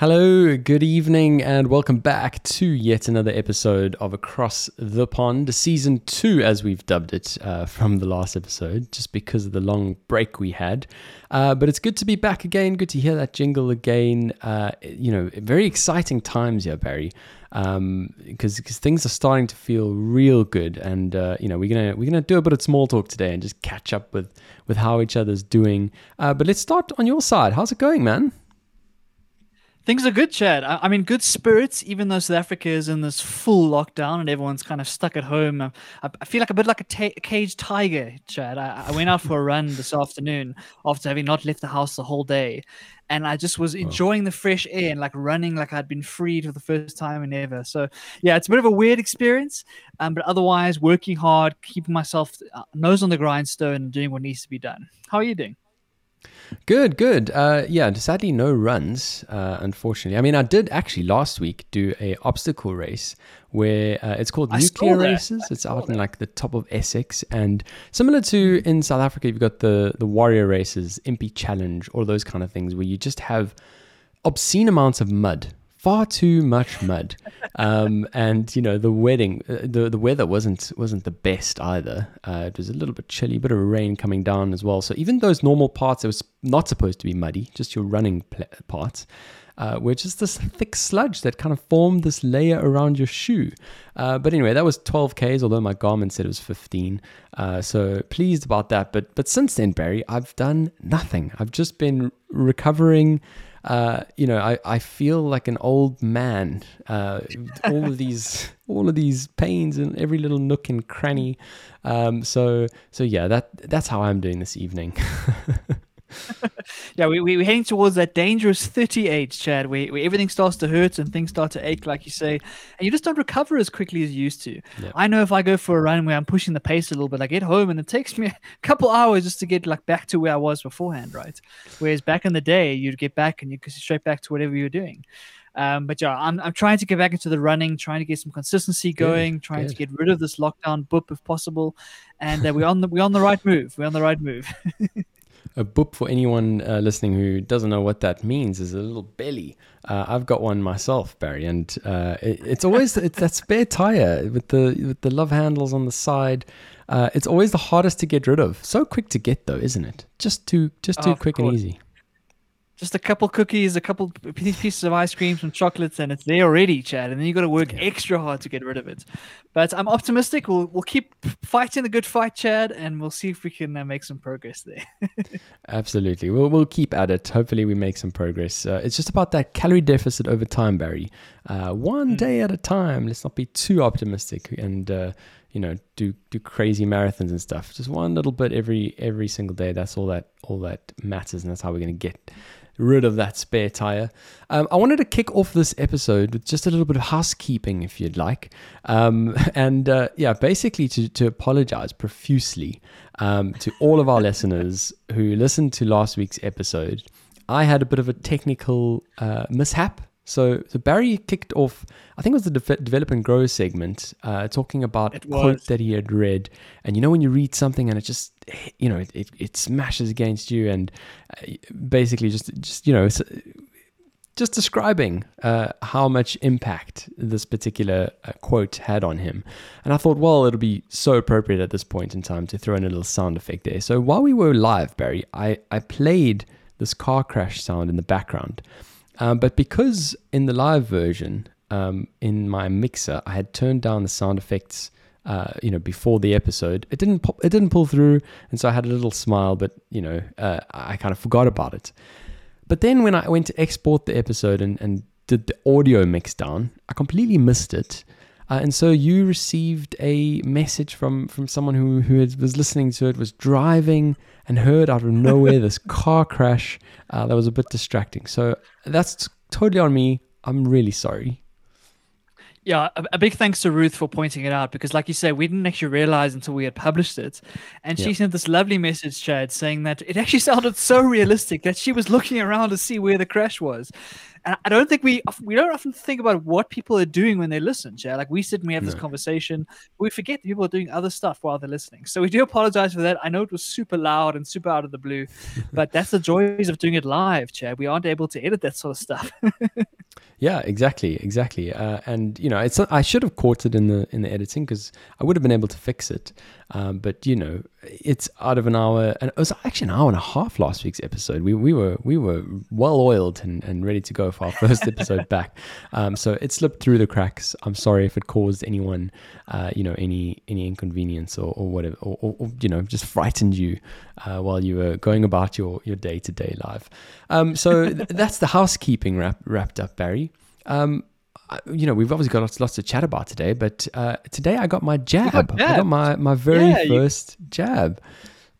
Hello, good evening, and welcome back to yet another episode of Across the Pond, season two, as we've dubbed it uh, from the last episode, just because of the long break we had. Uh, but it's good to be back again. Good to hear that jingle again. Uh, you know, very exciting times here, Barry, because um, things are starting to feel real good, and uh, you know, we're gonna we're gonna do a bit of small talk today and just catch up with with how each other's doing. Uh, but let's start on your side. How's it going, man? Things are good, Chad. I, am in good spirits, even though South Africa is in this full lockdown and everyone's kind of stuck at home. I, I feel like a bit like a, ta- a caged tiger, Chad. I, I, went out for a run this afternoon after having not left the house the whole day. And I just was enjoying the fresh air and like running like I'd been freed for the first time in ever. So, yeah, it's a bit of a weird experience. Um, but otherwise, working hard, keeping myself uh, nose on the grindstone, and doing what needs to be done. How are you doing? Good, good. Uh, yeah, sadly no runs, uh, unfortunately. I mean, I did actually last week do a obstacle race where uh, it's called I nuclear races. it's out that. in like the top of Essex, and similar to in South Africa, you've got the the warrior races, Impi Challenge, all those kind of things where you just have obscene amounts of mud far too much mud, um, and you know the wedding, uh, the the weather wasn't wasn't the best either. Uh, it was a little bit chilly, bit of rain coming down as well. So even those normal parts, it was not supposed to be muddy, just your running pl- parts. Uh, were just this thick sludge that kind of formed this layer around your shoe. Uh, but anyway, that was 12 Ks, although my Garmin said it was 15. Uh, so pleased about that. But but since then, Barry, I've done nothing. I've just been recovering uh, you know, I, I feel like an old man. Uh, all of these, all of these pains in every little nook and cranny. Um, so, so yeah, that that's how I'm doing this evening. yeah, we, we, we're heading towards that dangerous 30 age, Chad, where, where everything starts to hurt and things start to ache, like you say, and you just don't recover as quickly as you used to. I know if I go for a run where I'm pushing the pace a little bit, I get home and it takes me a couple hours just to get like back to where I was beforehand, right? Whereas back in the day, you'd get back and you'd could straight back to whatever you were doing. Um, but yeah, I'm, I'm trying to get back into the running, trying to get some consistency going, good, trying good. to get rid of this lockdown boop if possible, and uh, we're on the we're on the right move. We're on the right move. a boop for anyone uh, listening who doesn't know what that means is a little belly. Uh, I've got one myself, Barry, and uh, it, it's always it's that spare tire with the with the love handles on the side. Uh, it's always the hardest to get rid of. So quick to get though, isn't it? Just too just too quick course. and easy just a couple cookies, a couple pieces of ice cream, some chocolates, and it's there already, Chad. And then you got to work yeah. extra hard to get rid of it. But I'm optimistic. We'll we'll keep fighting the good fight, Chad, and we'll see if we can uh, make some progress there. Absolutely, we'll we'll keep at it. Hopefully, we make some progress. Uh, it's just about that calorie deficit over time, Barry. Uh, one mm. day at a time. Let's not be too optimistic and. Uh, you know, do do crazy marathons and stuff. Just one little bit every every single day. That's all that all that matters, and that's how we're going to get rid of that spare tire. Um, I wanted to kick off this episode with just a little bit of housekeeping, if you'd like. Um, and uh, yeah, basically to, to apologize profusely um, to all of our listeners who listened to last week's episode. I had a bit of a technical uh, mishap so, so Barry kicked off, I think it was the de- develop and grow segment, uh, talking about a quote that he had read. And you know, when you read something and it just, you know, it, it, it smashes against you and uh, basically just, just, you know, just describing uh, how much impact this particular uh, quote had on him. And I thought, well, it'll be so appropriate at this point in time to throw in a little sound effect there. So while we were live, Barry, I, I played this car crash sound in the background. Um, but because in the live version, um, in my mixer, I had turned down the sound effects. Uh, you know, before the episode, it didn't pop, it didn't pull through, and so I had a little smile, but you know, uh, I kind of forgot about it. But then when I went to export the episode and, and did the audio mix down, I completely missed it. Uh, and so you received a message from from someone who who was listening to it, was driving and heard out of nowhere this car crash uh, that was a bit distracting. So that's totally on me. I'm really sorry. Yeah, a, a, big thanks to Ruth for pointing it out because, like you said, we didn't actually realize until we had published it. And she sent this lovely message, Chad, saying that it actually sounded so realistic that she was looking around to see where the crash was. And I don't think we we don't often think about what people are doing when they listen, Chad. Like we sit and we have no. this conversation, we forget that people are doing other stuff while they're listening. So we do apologize for that. I know it was super loud and super out of the blue, but that's the joys of doing it live, Chad. We aren't able to edit that sort of stuff. Yeah, exactly, exactly. Uh, and you know, it's I should have caught it in the in the editing because I would have been able to fix it. Um, but you know, it's out of an hour, and it was actually an hour and a half last week's episode. We we were we were well oiled and, and ready to go for our first episode back. Um, so it slipped through the cracks. I'm sorry if it caused anyone, uh, you know, any any inconvenience or, or whatever, or, or, or you know, just frightened you uh, while you were going about your your day to day life. Um, so th- that's the housekeeping wrap, wrapped up, Barry. Um, you know, we've obviously got lots, lots to chat about today, but uh, today I got my jab. Got I got my, my very yeah, first you... jab.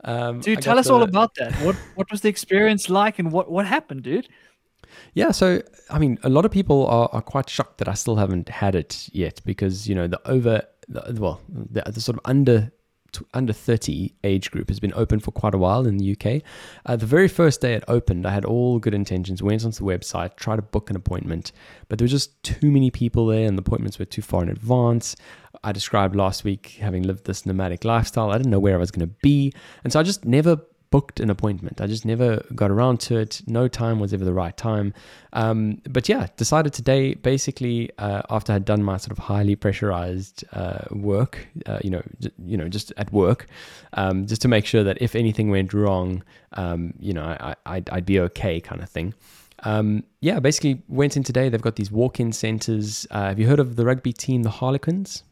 Um, dude, tell us the... all about that. What what was the experience like, and what what happened, dude? Yeah, so I mean, a lot of people are, are quite shocked that I still haven't had it yet because you know the over, the, well, the, the sort of under under 30 age group has been open for quite a while in the UK. Uh, the very first day it opened, I had all good intentions, went onto the website, tried to book an appointment, but there were just too many people there and the appointments were too far in advance. I described last week having lived this nomadic lifestyle. I didn't know where I was going to be. And so I just never booked an appointment. I just never got around to it. No time was ever the right time. Um, but yeah, decided today, basically, uh, after I had done my sort of highly pressurized uh, work, uh, you know, j- you know, just at work, um, just to make sure that if anything went wrong, um, you know, I, I'd, I'd, be okay, kind of thing. Um, yeah, basically went in today. They've got these walk-in centers. Uh, have you heard of the rugby team, the Harlequins?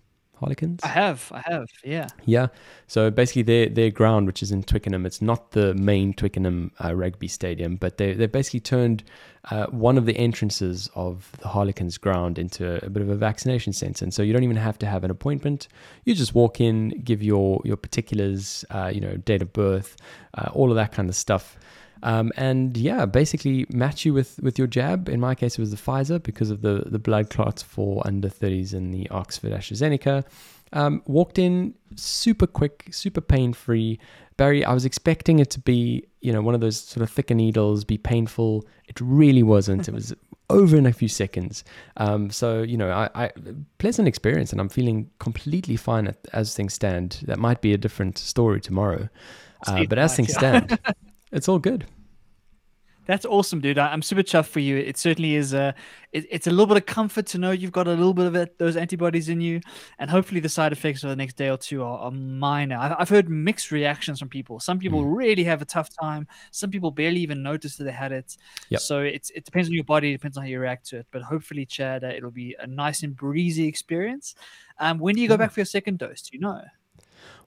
Harlequins? I have, I have, yeah. Yeah. So basically, their their ground, which is in Twickenham, it's not the main Twickenham uh, rugby stadium, but they they basically turned uh, one of the entrances of the Harlequins ground into a bit of a vaccination centre, and so you don't even have to have an appointment. You just walk in, give your your particulars, uh, you know, date of birth, uh, all of that kind of stuff. Um, and yeah, basically match you with, with your jab. In my case, it was the Pfizer because of the, the blood clots for under 30s and the Oxford AstraZeneca. Um, walked in super quick, super pain free. Barry, I was expecting it to be, you know, one of those sort of thicker needles, be painful. It really wasn't. it was over in a few seconds. Um, so, you know, I, I, pleasant experience, and I'm feeling completely fine at, as things stand. That might be a different story tomorrow. Uh, but as things stand, it's all good. That's awesome, dude. I, am super chuffed for you. It certainly is. A, it, it's a little bit of comfort to know you've got a little bit of it, those antibodies in you, and hopefully the side effects for the next day or two are, are minor. I've, I've, heard mixed reactions from people. Some people mm. really have a tough time. Some people barely even notice that they had it. Yep. So it's it depends on your body. It depends on how you react to it. But hopefully, Chad, uh, it'll be a nice and breezy experience. Um, when do you go mm. back for your second dose? Do you know?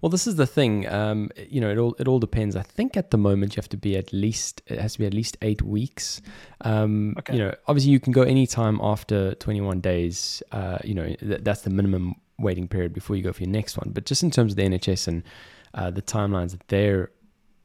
Well, this is the thing. Um, you know, it all it all depends. I think at the moment you have to be at least it has to be at least eight weeks. Um, okay. You know, obviously you can go any time after 21 days. Uh, you know, th- that's the minimum waiting period before you go for your next one. But just in terms of the NHS and uh, the timelines that they're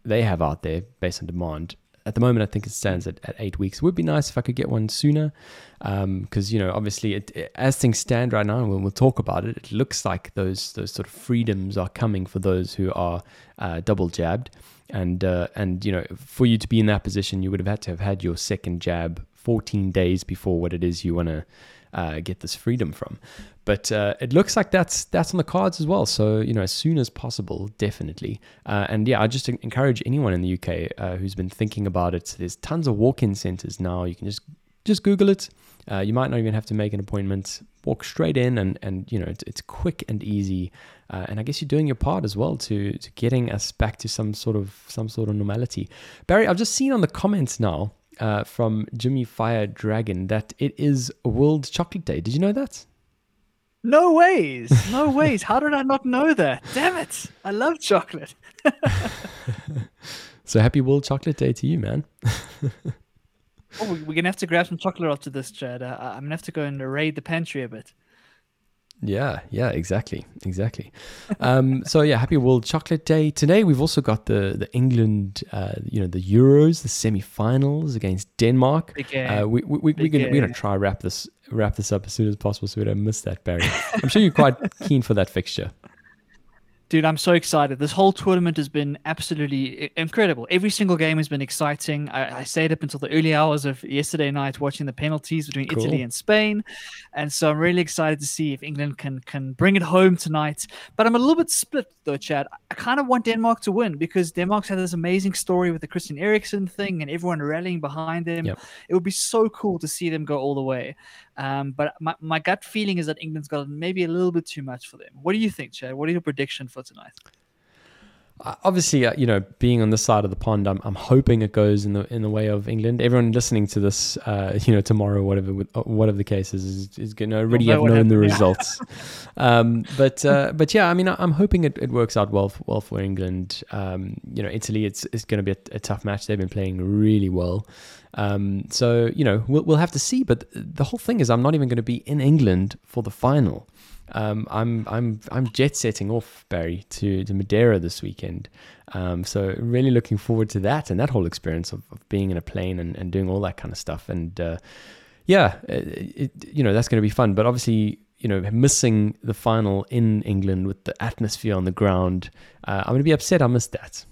they have out there based on demand, at the moment, I think it stands at, at eight weeks. It would be nice if I could get one sooner, because um, you know, obviously, it, it, as things stand right now, and we'll, we'll, talk about it, it looks like those those sort of freedoms are coming for those who are uh, double jabbed, and uh, and you know, for you to be in that position, you would have had to have had your second jab 14 days before what it is you want to uh, get this freedom from. But uh, it looks like that's that's on the cards as well. So you know, as soon as possible, definitely. Uh, and yeah, I just encourage anyone in the UK uh, who's been thinking about it. There's tons of walk-in centres now. You can just just Google it. Uh, you might not even have to make an appointment. Walk straight in, and and you know it's, it's quick and easy. Uh, and I guess you're doing your part as well to to getting us back to some sort of some sort of normality. Barry, I've just seen on the comments now uh, from Jimmy Fire Dragon that it is World Chocolate Day. Did you know that? No ways. No ways. How did I not know that? Damn it. I love chocolate. so happy World Chocolate Day to you, man. oh, we're going to have to grab some chocolate after this, Chad. Uh, I'm going to have to go and raid the pantry a bit. Yeah, yeah, exactly, exactly. Um, so yeah, happy World Chocolate Day today. We've also got the the England, uh, you know, the Euros, the semi-finals against Denmark. Uh, we we we we're gonna we're gonna try wrap this wrap this up as soon as possible so we don't miss that, Barry. I'm sure you're quite keen for that fixture. Dude, I'm so excited. This whole tournament has been absolutely incredible. Every single game has been exciting. I, I stayed up until the early hours of yesterday night watching the penalties between cool. Italy and Spain. And so I'm really excited to see if England can can bring it home tonight. But I'm a little bit split though, Chad. I kind of want Denmark to win because Denmark's had this amazing story with the Christian Eriksen thing and everyone rallying behind them. Yep. It would be so cool to see them go all the way. Um, but my, my gut feeling is that England's got maybe a little bit too much for them. What do you think, Chad? What are your prediction for tonight? obviously, uh, you know, being on this side of the pond, I'm, I'm hoping it goes in the in the way of England. Everyone listening to this, uh, you know, tomorrow, whatever uh, whatever the case is, is, is going to already have known the results. um, but uh, but yeah, I mean, I'm hoping it, it works out well for, well for England. Um, you know, Italy, it's it's going to be a, a, tough match. They've been playing really well. Um, so you know, we'll we'll have to see. But the whole thing is, I'm not even going to be in England for the final. Um, I'm I'm I'm jet setting off Barry to to Madeira this weekend. Um, so really looking forward to that and that whole experience of, of being in a plane and, and doing all that kind of stuff. And uh, yeah, it, it, you know that's going to be fun. But obviously, you know, missing the final in England with the atmosphere on the ground, uh, I'm going to be upset. I missed that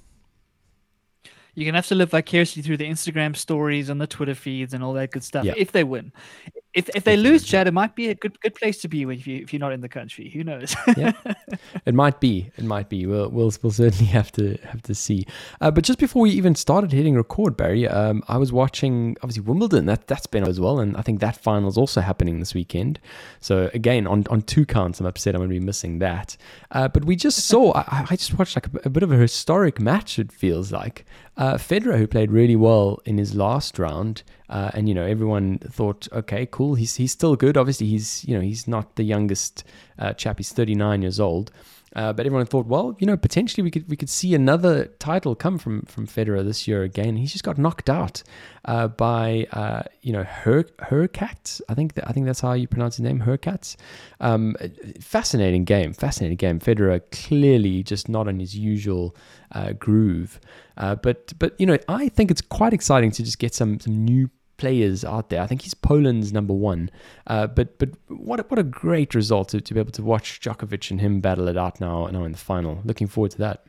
you're gonna have to live vicariously through the Instagram stories and the Twitter feeds and all that good stuff yeah. if they win. If if if they lose, Chad, it might be a good good place to be if you if you're not in the country. Who knows? yeah, it might be. It might be. We'll we'll, we'll certainly have to have to see. Uh, but just before we even started hitting record, Barry, um, I was watching obviously Wimbledon. That that's been as well, and I think that final is also happening this weekend. So again, on on two counts, I'm upset I'm going to be missing that. Uh, but we just saw. I, I just watched like a, a, bit of a historic match. It feels like uh, Federer, who played really well in his last round, uh, and you know everyone thought, okay, cool, he's he's still good. Obviously, he's you know he's not the youngest uh, chap; he's 39 years old. Uh, but everyone thought, well, you know, potentially we could we could see another title come from from Federer this year again. He's just got knocked out uh, by uh, you know Her Hurkacz. I think that, I think that's how you pronounce his name, Hurkacz. Um, fascinating game, fascinating game. Federer clearly just not on his usual uh, groove. Uh, but but you know, I think it's quite exciting to just get some some new players out there. I think he's Poland's number one. Uh, but but what a, what a great result to, to be able to watch Djokovic and him battle it out now and now in the final. Looking forward to that.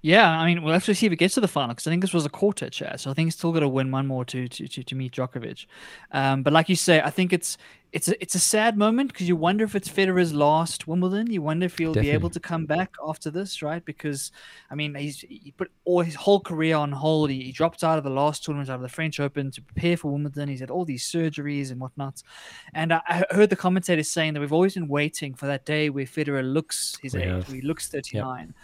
Yeah, I mean, we'll actually see if it gets to the final because I think this was a quarter chat, so I think he's still got to win one more to to to, to meet Djokovic. Um, but like you say, I think it's it's a, it's a sad moment because you wonder if it's Federer's last Wimbledon. You wonder if he'll Definitely. be able to come back after this, right? Because I mean, he's he put all his whole career on hold. He, he dropped out of the last tournament out of the French Open to prepare for Wimbledon. He's had all these surgeries and whatnot. And I, I heard the commentators saying that we've always been waiting for that day where Federer looks his age, where he looks thirty nine. Yep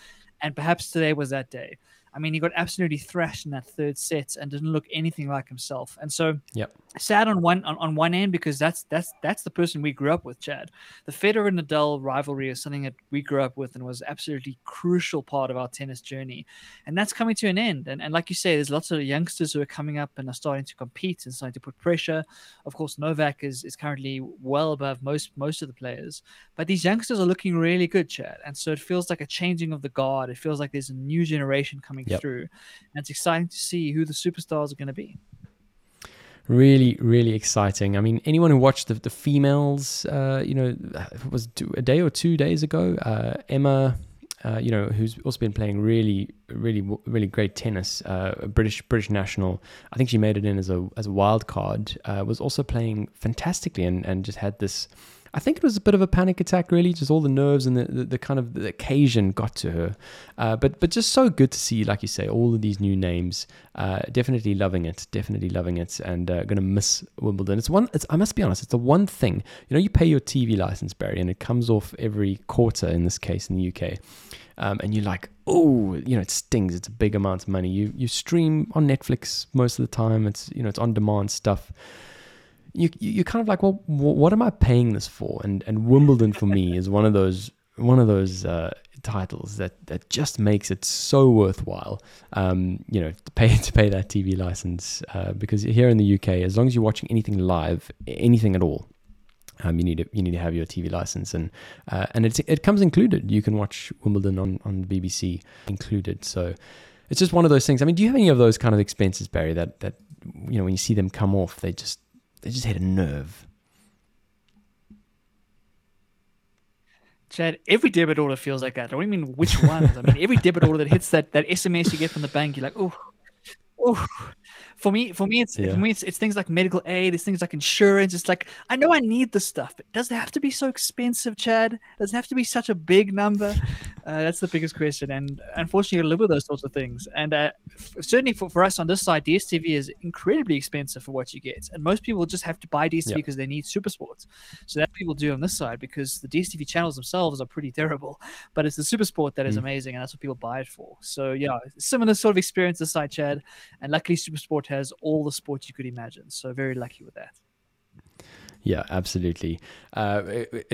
and perhaps today was that day. I mean, he got absolutely thrashed in that third set and didn't look anything like himself. And so, yep. sad on one on, on one end because that's that's that's the person we grew up with, Chad. The Federer and Nadal rivalry is something that we grew up with and was absolutely crucial part of our tennis journey. And that's coming to an end. And and like you say, there's lots of youngsters who are coming up and are starting to compete and starting to put pressure. Of course, Novak is is currently well above most most of the players, but these youngsters are looking really good, Chad. And so it feels like a changing of the guard. It feels like there's a new generation coming coming yep. through. And it's exciting to see who the superstars are going to be. Really, really exciting. I mean, anyone who watched the, the females, uh, you know, it was a day or two days ago, uh, Emma. Uh, you know, who's also been playing really, really, really great tennis. Uh, a British British national. I think she made it in as a as a wild card. Uh, was also playing fantastically and, and just had this I think it was a bit of a panic attack, really. Just all the nerves and the, the, the kind of the occasion got to her. Uh, but but just so good to see, like you say, all of these new names. Uh, definitely loving it. Definitely loving it, and uh, going to miss Wimbledon. It's one. It's, I must be honest. It's the one thing. You know, you pay your TV license, Barry, and it comes off every quarter. In this case, in the UK. Um, and you're like, oh, you know, it stings. It's a big amount of money. You you stream on Netflix most of the time. It's you know, it's on demand stuff you you're kind of like, well, what am I paying this for? And and Wimbledon for me is one of those one of those uh, titles that that just makes it so worthwhile. Um, you know, to pay to pay that TV license uh, because here in the UK, as long as you're watching anything live, anything at all. Um, you need to you need to have your TV license and uh, and it it comes included. You can watch Wimbledon on on BBC included. So it's just one of those things. I mean, do you have any of those kind of expenses, Barry? That that you know when you see them come off, they just they just hit a nerve. Chad, every debit order feels like that. I don't mean which ones. I mean every debit order that hits that that SMS you get from the bank, you're like, oh, oh for me, for me, it's yeah. for me, it's, it's things like medical aid, it's things like insurance. It's like I know I need the stuff, but does it have to be so expensive, Chad? Does it have to be such a big number? Uh, that's the biggest question, and unfortunately, you live with those sorts of things. And uh, certainly for, for us on this side, DSTV is incredibly expensive for what you get, and most people just have to buy DSTV because they need Super Sports. So that people do on this side because the DSTV channels themselves are pretty terrible, but it's the Super Sport that is mm. amazing, and that's what people buy it for. So yeah, similar sort of experience this side, Chad, and luckily Super Sport has all the sports you could imagine. So very lucky with that. Yeah, absolutely. Uh,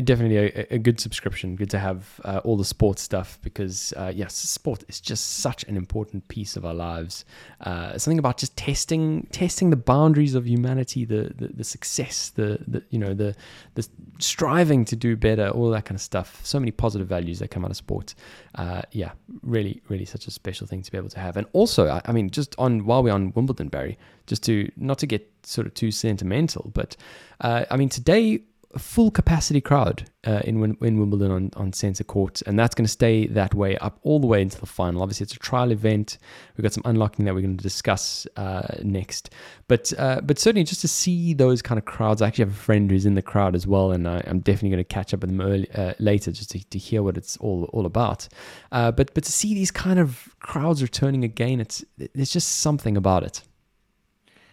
definitely a, a, good subscription. Good to have uh, all the sports stuff because, uh, yes, sport is just such an important piece of our lives. Uh, something about just testing, testing the boundaries of humanity, the the, the success, the, the you know the the striving to do better, all that kind of stuff. So many positive values that come out of sport. Uh, yeah, really, really such a special thing to be able to have. And also, I, I mean, just on while we're on Wimbledon, Barry, just to not to get sort of too sentimental, but uh, I mean today full capacity crowd uh, in in Wimbledon on, on centre court, and that's going to stay that way up all the way into the final. Obviously, it's a trial event. We've got some unlocking that we're going to discuss uh, next, but uh, but certainly just to see those kind of crowds. I actually have a friend who's in the crowd as well, and I, am definitely going to catch up with them early, uh, later just to, to hear what it's all all about. Uh, but but to see these kind of crowds returning again, it's there's just something about it.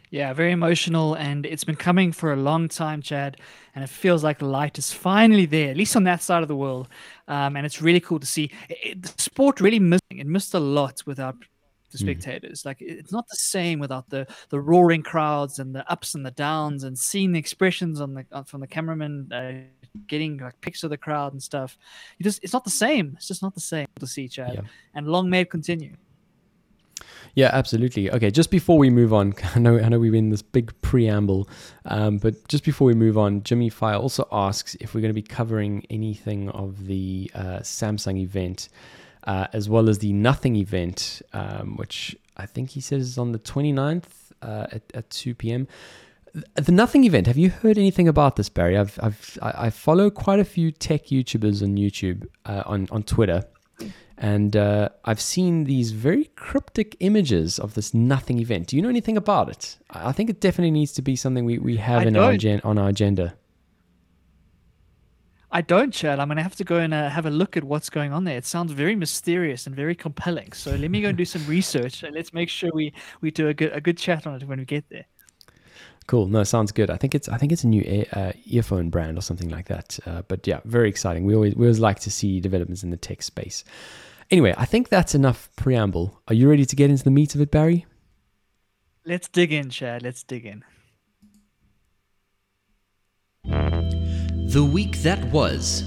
Yeah, very emotional, and it's been coming for a long time, Chad. And it feels like the light is finally there, at least on that side of the world. Um, and it's really cool to see. It, it, the sport really missing. It missed a lot without the hmm. spectators. Mm. Like it's not the same without the the roaring crowds and the ups and the downs, and seeing the expressions on the from the cameraman, uh, getting like pics of the crowd and stuff. You just it's not the same. It's just not the same to see, Chad. Yeah. And long may it continue. Yeah, absolutely. Okay, just before we move on, I know I know we've been this big preamble, um, but just before we move on, Jimmy Fire also asks if we're going to be covering anything of the uh, Samsung event, uh, as well as the Nothing event, um, which I think he says is on the 29th uh, at, at 2 p.m. The Nothing event. Have you heard anything about this, Barry? I've, I've I follow quite a few tech YouTubers on YouTube, uh, on on Twitter, and uh, I've seen these very cryptic images of this nothing event. Do you know anything about it? I think it definitely needs to be something we, we have I in our gen- on our agenda. I don't, Chad. I'm going to have to go and uh, have a look at what's going on there. It sounds very mysterious and very compelling. So let me go and do some research and let's make sure we, we do a good a good chat on it when we get there. Cool. No, sounds good. I think it's I think it's a new ear, uh, earphone brand or something like that. Uh, but yeah, very exciting. We always we always like to see developments in the tech space. Anyway, I think that's enough preamble. Are you ready to get into the meat of it, Barry? Let's dig in, Chad. Let's dig in. The week that was.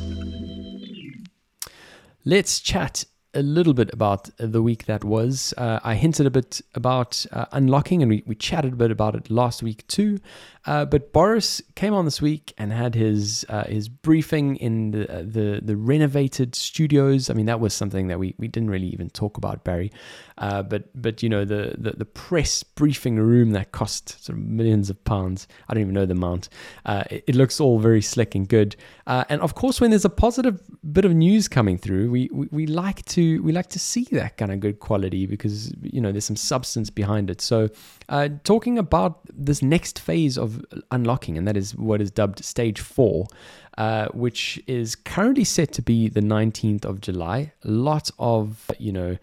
Let's chat a little bit about the week that was. Uh, I hinted a bit about uh, unlocking, and we, we chatted a bit about it last week too. Uh, but Boris came on this week and had his uh, his briefing in the, uh, the, the renovated studios. I mean, that was something that we, we didn't really even talk about, Barry. Uh, but but you know the, the, the press briefing room that cost sort of millions of pounds. I don't even know the amount. Uh, it, it, looks all very slick and good. Uh, and of course, when there's a positive bit of news coming through, we, we, we like to we like to see that kind of good quality because you know there's some substance behind it. So talking about this next phase of unlocking, and that is what is dubbed Stage 4, uh, which is currently set to be the 19th of July. A lot of, you know,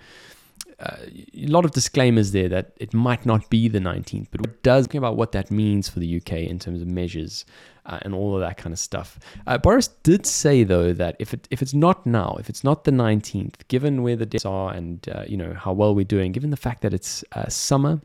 uh, a lot of disclaimers there that it might not be the 19th, but it does talking about what that means for the UK in terms of measures uh, and all of that kind of stuff. Uh, Boris did say though that if it if it's not now, if it's not the 19th, given where the dates are and uh, you know how well we're doing, given the fact that it's uh, summer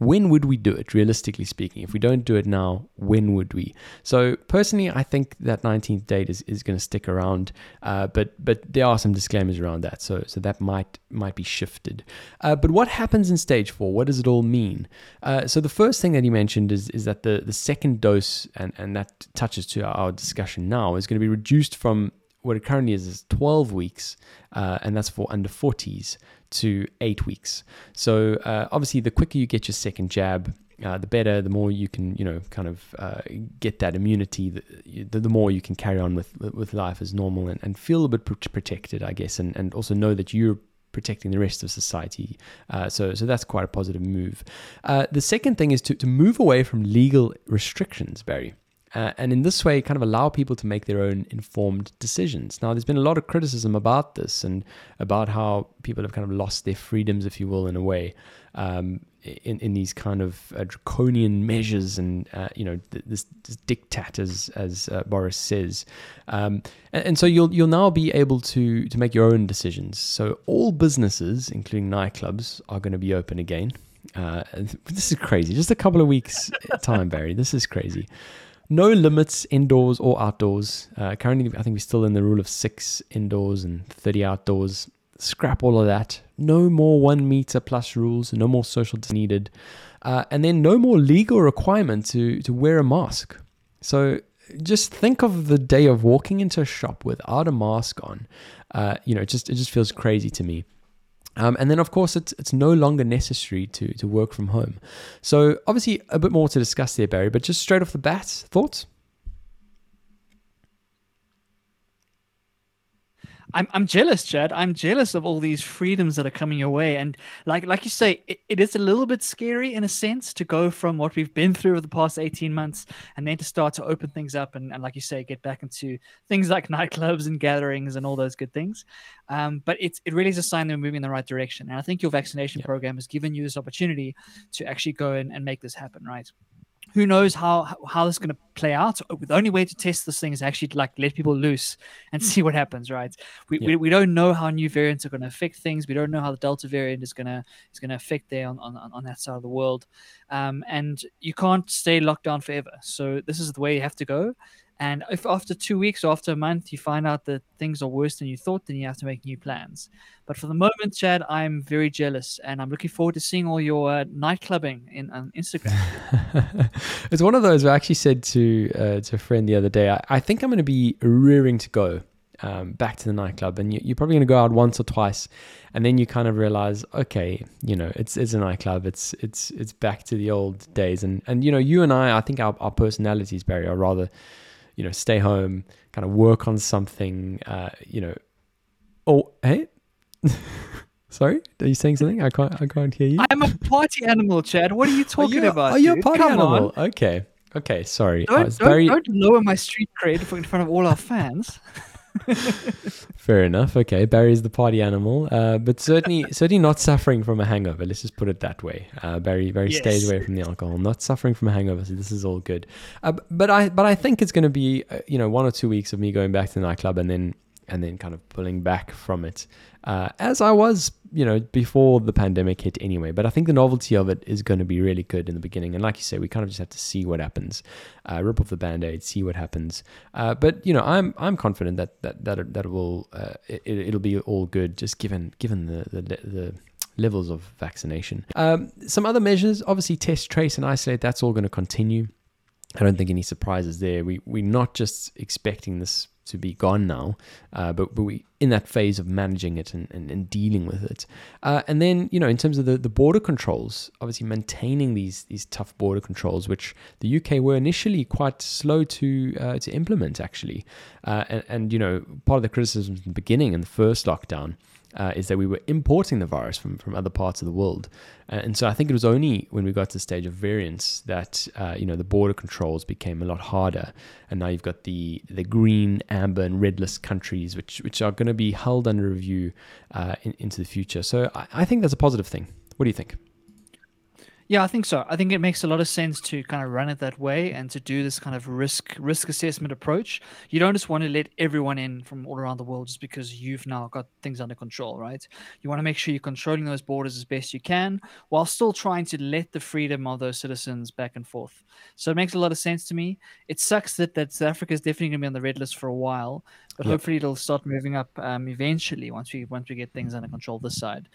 when would we do it, realistically speaking? If we don't do it now, when would we? So personally, I think that 19th date is, is going to stick around, uh, but but there are some disclaimers around that, so so that might might be shifted. Uh, but what happens in stage four? What does it all mean? Uh, so the first thing that he mentioned is is that the the second dose, and and that touches to our discussion now, is going to be reduced from what it currently is is 12 weeks, uh, and that's for under 40s, to eight weeks. So uh, obviously, the quicker you get your second jab, uh, the better, the more you can, you know, kind of uh, get that immunity, the, the more you can carry on with with life as normal and, and feel a bit protected, I guess, and, and also know that you're protecting the rest of society. Uh, so, so that's quite a positive move. Uh, the second thing is to, to move away from legal restrictions, Barry. Uh, and in this way, kind of allow people to make their own informed decisions. Now, there's been a lot of criticism about this and about how people have kind of lost their freedoms, if you will, in a way, um, in, in these kind of uh, draconian measures and, uh, you know, this, this diktat, as, as uh, Boris says. Um, and, and, so you'll, you'll now be able to, to make your own decisions. So all businesses, including nightclubs, are going to be open again. Uh, this is crazy. Just a couple of weeks time, Barry. This is crazy no limits indoors or outdoors. Uh, currently, I think we're still in the rule of six indoors and 30 outdoors. Scrap all of that. No more one meter plus rules. No more social distancing needed. Uh, and then no more legal requirement to, to wear a mask. So just think of the day of walking into a shop without a mask on. Uh, you know, it just it just feels crazy to me. Um, and then, of course, it's, it's no longer necessary to, to work from home. So, obviously, a bit more to discuss there, Barry, but just straight off the bat, thoughts? I'm I'm jealous, Chad. I'm jealous of all these freedoms that are coming your way. And like like you say, it, it is a little bit scary in a sense to go from what we've been through over the past 18 months and then to start to open things up and, and like you say, get back into things like nightclubs and gatherings and all those good things. Um, but it's it really is a sign that we're moving in the right direction. And I think your vaccination program has given you this opportunity to actually go in and make this happen, right? Who knows how how this is going to play out. The only way to test this thing is actually to like let people loose and see what happens right? We, yeah. we, we, don't know how new variants are going to affect things. We don't know how the delta variant is going to is going to affect there on, on on that side of the world. Um, and you can't stay locked down forever. So this is the way you have to go and if after two weeks or after a month you find out that things are worse than you thought, then you have to make new plans. But for the moment, Chad, I'm very jealous, and I'm looking forward to seeing all your uh, night clubbing in on Instagram. it's one of those. I actually said to uh, to a friend the other day, I, I think I'm going to be rearing to go um, back to the nightclub, and you, are probably going to go out once or twice, and then you kind of realize, okay, you know, it's it's a nightclub, it's it's it's back to the old days, and and you know, you and I, I think our, our personalities, Barry, are rather you know, stay home, kind of work on something, uh, you know. Oh, hey. Sorry, are you saying something? I can't. I can't hear you. I'm a party animal, Chad. What are you talking are you, about? Are you a party Come animal? On. Okay. Okay. Sorry. Don't, don't, very... don't lower my street cred in front of all our fans. Fair enough. Okay, Barry's the party animal, uh, but certainly, certainly not suffering from a hangover. Let's just put it that way. Uh, Barry, Barry yes. stays away from the alcohol, not suffering from a hangover. So this is all good. Uh, but I, but I think it's going to be, uh, you know, one or two weeks of me going back to the nightclub and then, and then kind of pulling back from it, uh, as I was you know, before the pandemic hit anyway. But I think the novelty of it is going to be really good in the beginning. And like you say, we kind of just have to see what happens, uh, rip off the band-aid, see what happens. Uh, but you know, I'm I'm confident that that that that will uh, it, will be all good, just given given the the, the levels of vaccination. Um, some other measures, obviously, test, trace, and isolate. That's all going to continue. I don't think any surprises there. We we're not just expecting this to be gone now, uh, but, but we in that phase of managing it and, and, and dealing with it. Uh, and then, you know, in terms of the, the border controls, obviously maintaining these these tough border controls, which the UK were initially quite slow to uh, to implement, actually. Uh, and, and, you know, part of the criticism in the beginning in the first lockdown uh, is that we were importing the virus from, from other parts of the world. Uh, and so I think it was only when we got to the stage of variants that, uh, you know, the border controls became a lot harder. And now you've got the, the green, amber, and red list countries, which, which are going to be held under review uh, in, into the future. So I, I think that's a positive thing. What do you think? Yeah, I think so. I think it makes a lot of sense to kind of run it that way and to do this kind of risk risk assessment approach. You don't just want to let everyone in from all around the world just because you've now got things under control, right? You want to make sure you're controlling those borders as best you can while still trying to let the freedom of those citizens back and forth. So it makes a lot of sense to me. It sucks that, that South Africa is definitely going to be on the red list for a while, but yep. hopefully it'll start moving up um, eventually once we once we get things under control this side.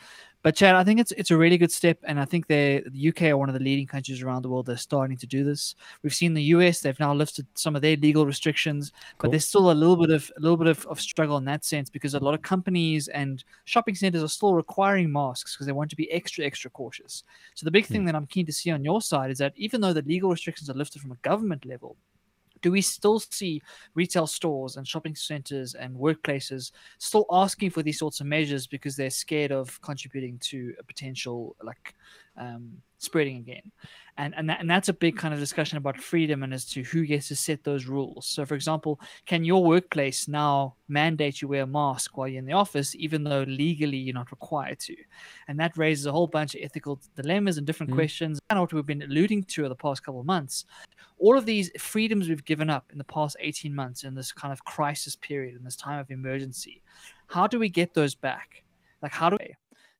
But Chad, I think it's it's a really good step, and I think they the UK are one of the leading countries around the world. They're starting to do this. We've seen the US; they've now lifted some of their legal restrictions, cool. but there's still a little bit of a little bit of, of struggle in that sense because a lot of companies and shopping centers are still requiring masks because they want to be extra extra cautious. So the big thing mm. that I'm keen to see on your side is that even though the legal restrictions are lifted from a government level, do we still see retail stores and shopping centers and workplaces still asking for these sorts of measures because they're scared of contributing to a potential like um, spreading again. And and, that, and that's a big kind of discussion about freedom and as to who gets to set those rules. So for example can your workplace now mandate you wear a mask while you're in the office even though legally you're not required to? And that raises a whole bunch of ethical dilemmas and different mm. questions and what we've been alluding to over the past couple of months. All of these freedoms we've given up in the past 18 months in this kind of crisis period in this time of emergency how do we get those back? Like how do we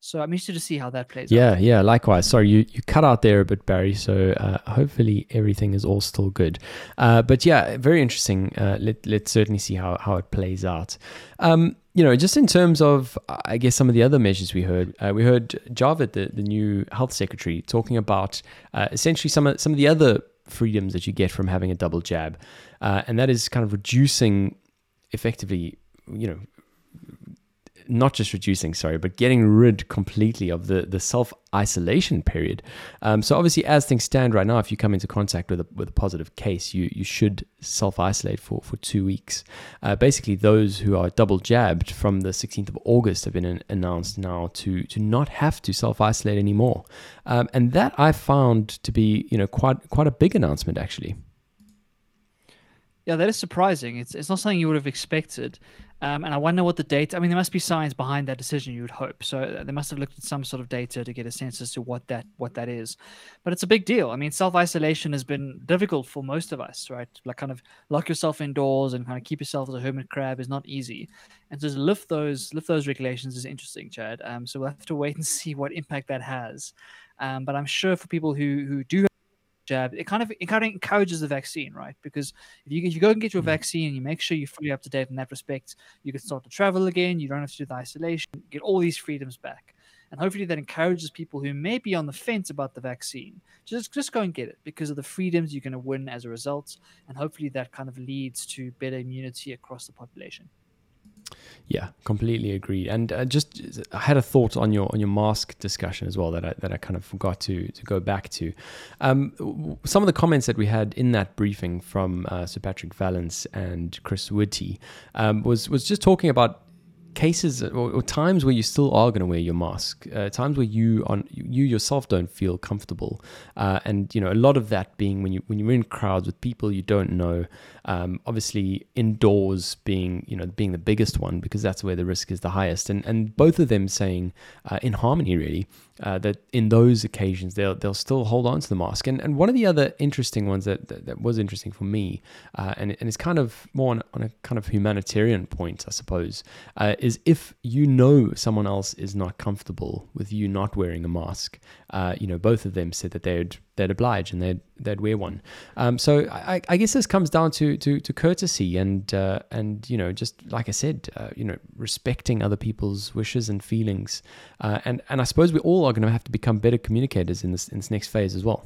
so I'm interested to see how that plays yeah, out. Yeah, yeah, likewise. Sorry, you, you cut out there a bit, Barry. So uh, hopefully everything is all still good. Uh, but yeah, very interesting. Uh, let, let's certainly see how, how it plays out. Um, you know, just in terms of, I guess, some of the other measures we heard, uh, we heard Javid, the, the new health secretary, talking about uh, essentially some of, some of the other freedoms that you get from having a double jab. Uh, and that is kind of reducing effectively, you know, not just reducing, sorry, but getting rid completely of the, the self isolation period. Um, so obviously, as things stand right now, if you come into contact with a, with a positive case, you you should self isolate for for two weeks. Uh, basically, those who are double jabbed from the 16th of August have been an, announced now to to not have to self isolate anymore, um, and that I found to be you know quite quite a big announcement actually. Yeah, that is surprising. It's it's not something you would have expected. Um, and I wonder what the data. I mean, there must be science behind that decision. You would hope. So uh, they must have looked at some sort of data to get a sense as to what that what that is. But it's a big deal. I mean, self isolation has been difficult for most of us, right? Like, kind of lock yourself indoors and kind of keep yourself as a hermit crab is not easy. And to lift those lift those regulations is interesting, Chad. Um, so we'll have to wait and see what impact that has. Um, but I'm sure for people who who do jab, it kind of it kind of encourages the vaccine, right? Because if you if you go and get your mm. vaccine and you make sure you're fully up to date in that respect, you can start to travel again. You don't have to do the isolation. Get all these freedoms back, and hopefully that encourages people who may be on the fence about the vaccine just just go and get it because of the freedoms you're going to win as a result, and hopefully that kind of leads to better immunity across the population. Yeah, completely agree. And uh, just I had a thought on your on your mask discussion as well that I, that I kind of forgot to to go back to. Um, some of the comments that we had in that briefing from uh, Sir Patrick Vallance and Chris Whitty um, was was just talking about cases or, or, times where you still are going to wear your mask, uh, times where you on you yourself don't feel comfortable, uh, and you know a lot of that being when you when you're in crowds with people you don't know. Um, obviously, indoors being you know being the biggest one because that's where the risk is the highest, and and both of them saying uh, in harmony really uh, that in those occasions they'll they'll still hold on to the mask. And and one of the other interesting ones that that, that was interesting for me, uh, and and it's kind of more on, on, a kind of humanitarian point, I suppose, uh, is if you know someone else is not comfortable with you not wearing a mask. Uh, you know, both of them said that they'd they'd oblige and they'd they'd wear one. Um, so I, I, guess this comes down to to, to courtesy and uh, and you know just like I said, uh, you know respecting other people's wishes and feelings, uh, and and I suppose we all are going to have to become better communicators in this in this next phase as well.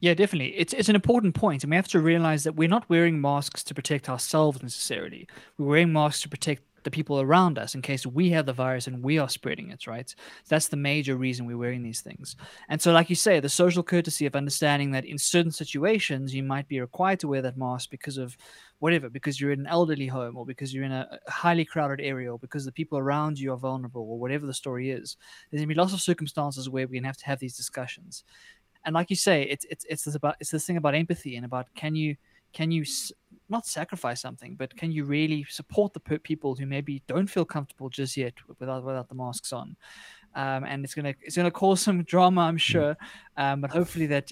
Yeah, definitely. It's it's an important point. and we have to realize that we're not wearing masks to protect ourselves necessarily. We're wearing masks to protect the people around us in case we have the virus and we are spreading it, right? That's the major reason we're wearing these things. And so, like you say, the social courtesy of understanding that in certain situations you might be required to wear that mask because of whatever, because you're in an elderly home or because you're in a highly crowded area or because the people around you are vulnerable or whatever the story is. There's gonna be lots of circumstances where we're gonna have to have these discussions. And like you say, it's it's it's this about it's this thing about empathy and about can you can you not sacrifice something, but can you really support the people who maybe don't feel comfortable just yet without without the masks on? Um, and it's gonna it's gonna cause some drama, I'm mm. sure. Um, but hopefully that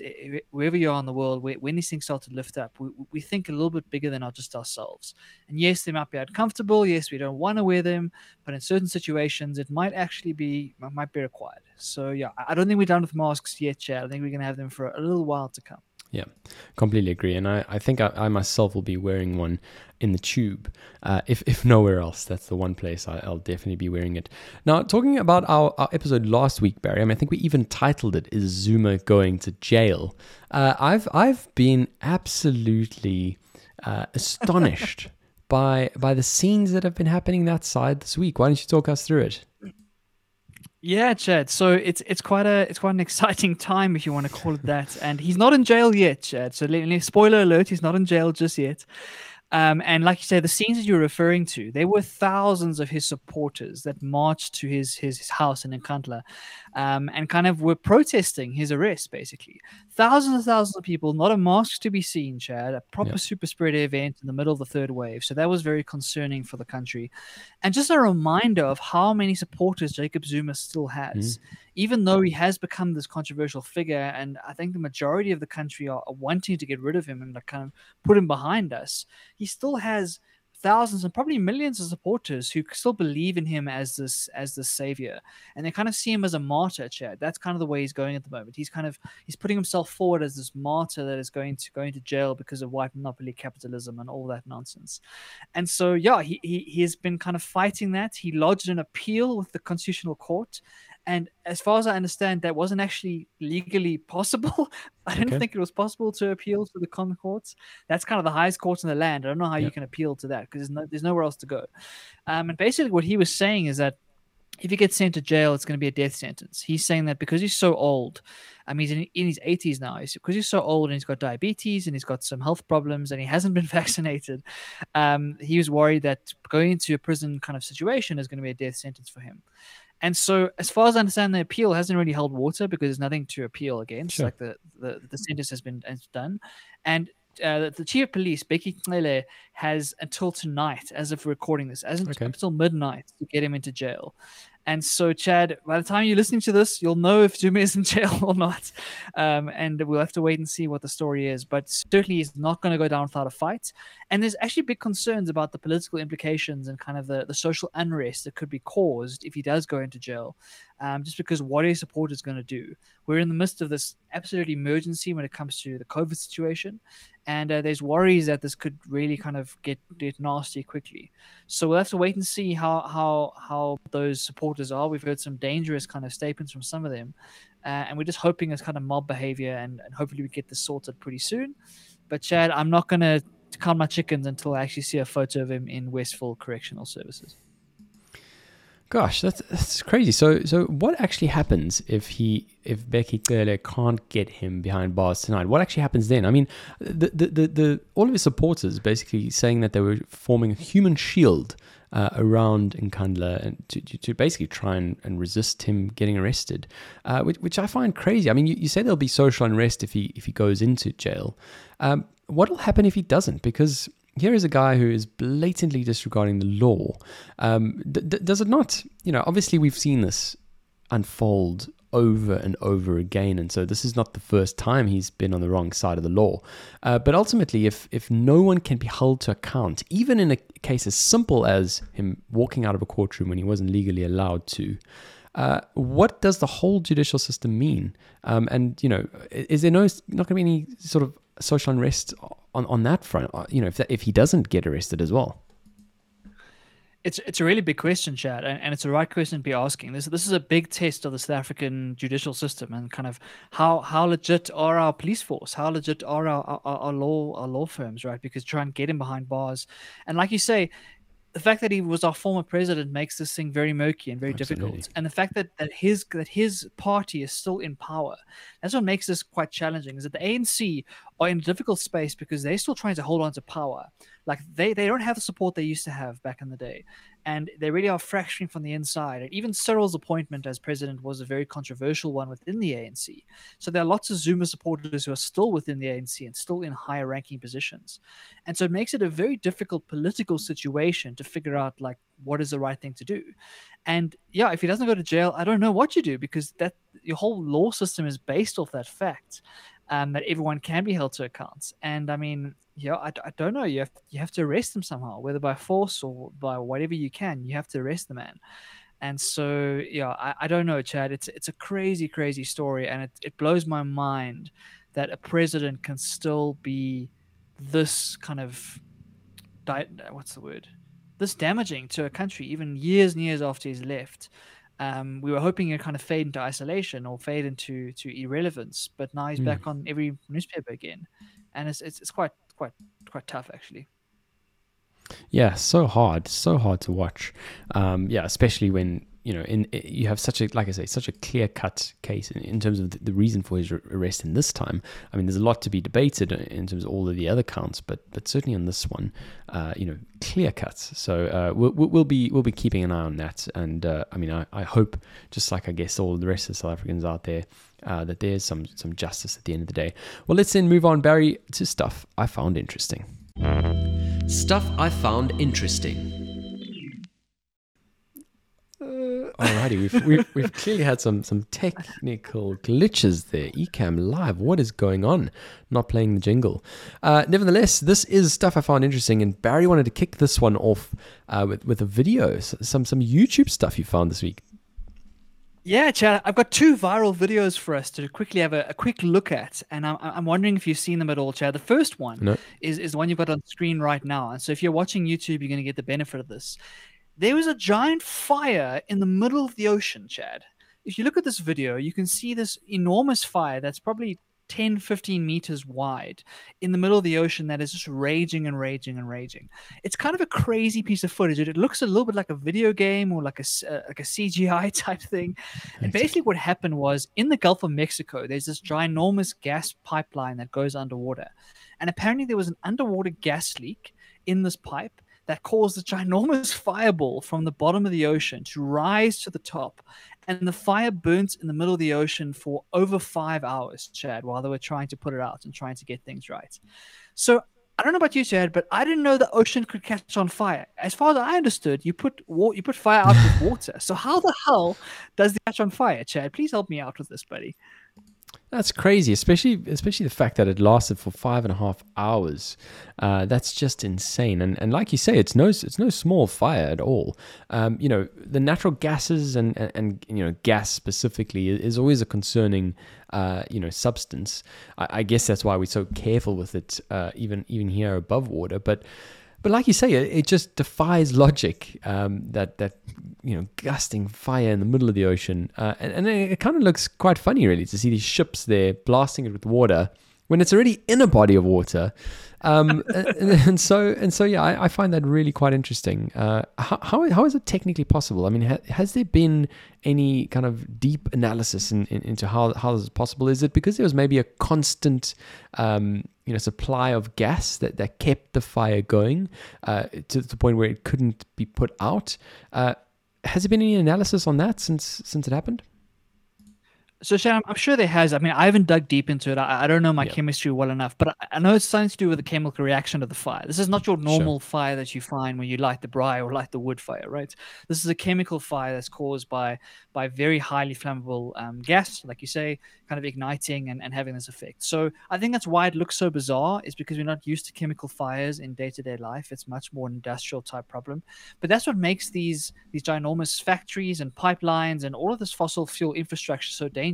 wherever you are in the world, when these things start to lift up, we, we think a little bit bigger than just ourselves. And yes, they might be uncomfortable. Yes, we don't want to wear them, but in certain situations, it might actually be might be required. So yeah, I don't think we're done with masks yet, Chad. I think we're gonna have them for a little while to come. Yeah, completely agree. And I, I think I, I myself will be wearing one in the tube. Uh, if, if nowhere else, that's the one place I, will definitely be wearing it. Now, talking about our, our episode last week, Barry, I mean, I think we even titled it, Is Zuma Going to Jail? Uh, I've, I've been absolutely uh, astonished by, by the scenes that have been happening that side this week. Why don't you talk us through it? Yeah, Chad. So it's it's quite a it's quite an exciting time if you want to call it that. And he's not in jail yet, Chad. So spoiler alert, he's not in jail just yet. Um, and like you say, the scenes that you're referring to, there were thousands of his supporters that marched to his his, his house in Nkandla, um, and kind of were protesting his arrest. Basically, thousands and thousands of people, not a mask to be seen. Chad, a proper yep. super spreader event in the middle of the third wave. So that was very concerning for the country, and just a reminder of how many supporters Jacob Zuma still has. Mm even though he has become this controversial figure, and I think the majority of the country are, are wanting to get rid of him and like kind of put him behind us, he still has thousands and probably millions of supporters who still believe in him as this as the savior. And they kind of see him as a martyr chad that's kind of the way he's going at the moment. He's kind of he's putting himself forward as this martyr that is going to going to jail because of white monopoly capitalism and all that nonsense. And so yeah he, he he has been kind of fighting that. He lodged an appeal with the constitutional court and as far as I understand, that wasn't actually legally possible. I didn't okay. think it was possible to appeal to the common courts. That's kind of the highest court in the land. I don't know how yep. you can appeal to that because there's, no, there's nowhere else to go. Um, and basically, what he was saying is that if he gets sent to jail, it's going to be a death sentence. He's saying that because he's so old, I mean, he's in, in his 80s now, he's, because he's so old and he's got diabetes and he's got some health problems and he hasn't been vaccinated, um, he was worried that going into a prison kind of situation is going to be a death sentence for him. And so, as far as I understand, the appeal hasn't really held water because there's nothing to appeal against. Sure. Like the, the the sentence has been done, and uh, the chief of police, Bheki Cele, has until tonight, as of recording this, as okay. until midnight, to get him into jail. And so, Chad, by the time you're listening to this, you'll know if Zuma is in jail or not. Um, and we'll have to wait and see what the story is. But certainly, he's not going to go down without a fight. And there's actually big concerns about the political implications and kind of the, the social unrest that could be caused if he does go into jail um, just because what are your supporters going to do? We're in the midst of this absolute emergency when it comes to the COVID situation, and uh, there's worries that this could really kind of get get nasty quickly. So we'll have to wait and see how how how those supporters are. We've heard some dangerous kind of statements from some of them, uh, and we're just hoping it's kind of mob behavior, and, and hopefully we get this sorted pretty soon. But Chad, I'm not going to count my chickens until I actually see a photo of him in Westville Correctional Services. Gosh, that's that's crazy. So so what actually happens if he if Bheki Cele can't get him behind bars tonight? What actually happens then? I mean, the the the, the all of his supporters basically saying that they were forming a human shield uh, around Nkandla and to, to, to, basically try and, and resist him getting arrested, uh, which, which I find crazy. I mean, you, you say there'll be social unrest if he if he goes into jail. Um, what will happen if he doesn't? Because here is a guy who is blatantly disregarding the law. Um, d- d- does it not? You know, obviously we've seen this unfold over and over again, and so this is not the first time he's been on the wrong side of the law. Uh, but ultimately, if if no one can be held to account, even in a case as simple as him walking out of a courtroom when he wasn't legally allowed to. Uh, what does the whole judicial system mean? Um, and you know, is there no not going to be any sort of social unrest on, on that front? Uh, you know, if that, if he doesn't get arrested as well. It's it's a really big question, Chad, and, and it's the right question to be asking. This this is a big test of the South African judicial system and kind of how how legit are our police force, how legit are our, our, our law our law firms, right? Because try and get him behind bars, and like you say, the fact that he was our former president makes this thing very murky and very Absolutely. difficult. And the fact that, that his that his party is still in power, that's what makes this quite challenging. Is that the ANC are in a difficult space because they're still trying to hold on to power. Like they, they don't have the support they used to have back in the day and they really are fracturing from the inside. And even Cyril's appointment as president was a very controversial one within the ANC. So there are lots of Zuma supporters who are still within the ANC and still in higher ranking positions. And so it makes it a very difficult political situation to figure out like what is the right thing to do. And yeah, if he doesn't go to jail, I don't know what you do because that your whole law system is based off that fact um, that everyone can be held to account. And I mean, yeah, I, I don't know. You have you have to arrest them somehow, whether by force or by whatever you can. You have to arrest the man. And so, yeah, I, I don't know, Chad. It's it's a crazy, crazy story, and it, it blows my mind that a president can still be this kind of di- what's the word this damaging to a country even years and years after he's left um, we were hoping he'd kind of fade into isolation or fade into to irrelevance but now he's Mm. back on every newspaper again and it's, it's it's quite quite quite tough actually Yeah, so hard, so hard to watch. Um, yeah, especially when you know, in you have such a like I say, such a clear cut case in, in terms of the, the reason for his arrest in this time. I mean, there's a lot to be debated in terms of all of the other counts, but but certainly on this one, uh, you know, clear cuts. So uh, we'll, we'll be we'll be keeping an eye on that, and uh, I mean, I, I hope just like I guess all the rest of the South Africans out there. Uh, that there's some some justice at the end of the day. Well, let's then move on, Barry, to stuff I found interesting. Stuff I found interesting. Alrighty, we've, we've, we've clearly had some some technical glitches there. Ecamm live, what is going on? Not playing the jingle. Uh, nevertheless, this is stuff I found interesting, and Barry wanted to kick this one off uh, with with a video, some some YouTube stuff you found this week. Yeah, Chad, I've got two viral videos for us to quickly have a, a quick look at, and I'm, I'm wondering if you've seen them at all, Chad. The first one No. is, is the one you've got on screen right now. And so if you're watching YouTube, you're going to get the benefit of this. There was a giant fire in the middle of the ocean, Chad. If you look at this video, you can see this enormous fire that's probably 10, 15 meters wide in the middle of the ocean that is just raging and raging and raging. It's kind of a crazy piece of footage. It looks a little bit like a video game or like a, uh, like a CGI type thing. And basically, what happened was in the Gulf of Mexico, there's this ginormous gas pipeline that goes underwater. And apparently, there was an underwater gas leak in this pipe that caused a ginormous fireball from the bottom of the ocean to rise to the top. And the fire burnt in the middle of the ocean for over five hours, Chad, while they were trying to put it out and trying to get things right. So I don't know about you, Chad, but I didn't know the ocean could catch on fire. As far as I understood, you put wa- you put fire out with water. So how the hell does it catch on fire, Chad? Please help me out with this, buddy. That's crazy, especially especially the fact that it lasted for five and a half hours. Uh, that's just insane. And and like you say, it's no it's no small fire at all. Um, you know, the natural gases and, and and you know gas specifically is always a concerning uh, you know substance. I, I guess that's why we're so careful with it, uh, even even here above water. But but like you say, it, it just defies logic. Um, that that you know gusting fire in the middle of the ocean, uh, and, and it, kind of looks quite funny, really, to see these ships there blasting it with water when it's already in a body of water. Um, and, and so and so, yeah, I, I find that really quite interesting. Uh, how, how how is it technically possible? I mean, ha, has there been any kind of deep analysis in, in, into how how this is possible? Is it because there was maybe a constant um, you know supply of gas that, that kept the fire going uh, to the point where it couldn't be put out? Uh, has there been any analysis on that since since it happened? So, Shannon, I'm sure there has. I mean, I haven't dug deep into it. I, I don't know my Yeah. chemistry well enough, but I, I know it's something to do with the chemical reaction of the fire. This is not your normal fire that you find when you light the braai or light the wood fire, right? This is a chemical fire that's caused by by very highly flammable um, gas, like you say, kind of igniting and, and having this effect. So I think that's why it looks so bizarre, is because we're not used to chemical fires in day to day life. It's much more an industrial type problem. But that's what makes these these ginormous factories and pipelines and all of this fossil fuel infrastructure so dangerous.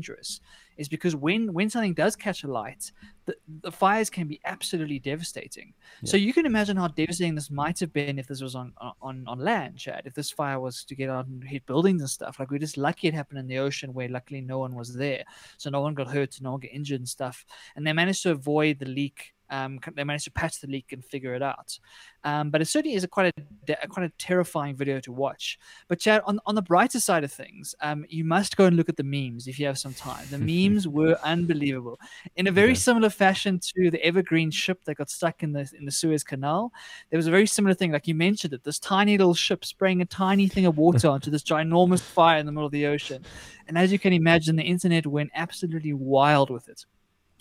Is because when when something does catch a light, the, the fires can be absolutely devastating. So you can imagine how devastating this might have been if this was on on on land, Chad. If this fire was to get out and hit buildings and stuff, like we're just lucky it happened in the ocean where luckily no one was there, so no one got hurt, no one got injured and stuff, and they managed to avoid the leak. Um, they managed to patch the leak and figure it out. Um, but it certainly is a quite a, a quite a terrifying video to watch. But Chad, on on the brighter side of things, um, you must go and look at the memes if you have some time. The memes were unbelievable. In a very Okay. similar fashion to the Evergreen ship that got stuck in the in the Suez Canal, there was a very similar thing. Like you mentioned it, this tiny little ship spraying a tiny thing of water onto this ginormous fire in the middle of the ocean. And as you can imagine, the internet went absolutely wild with it.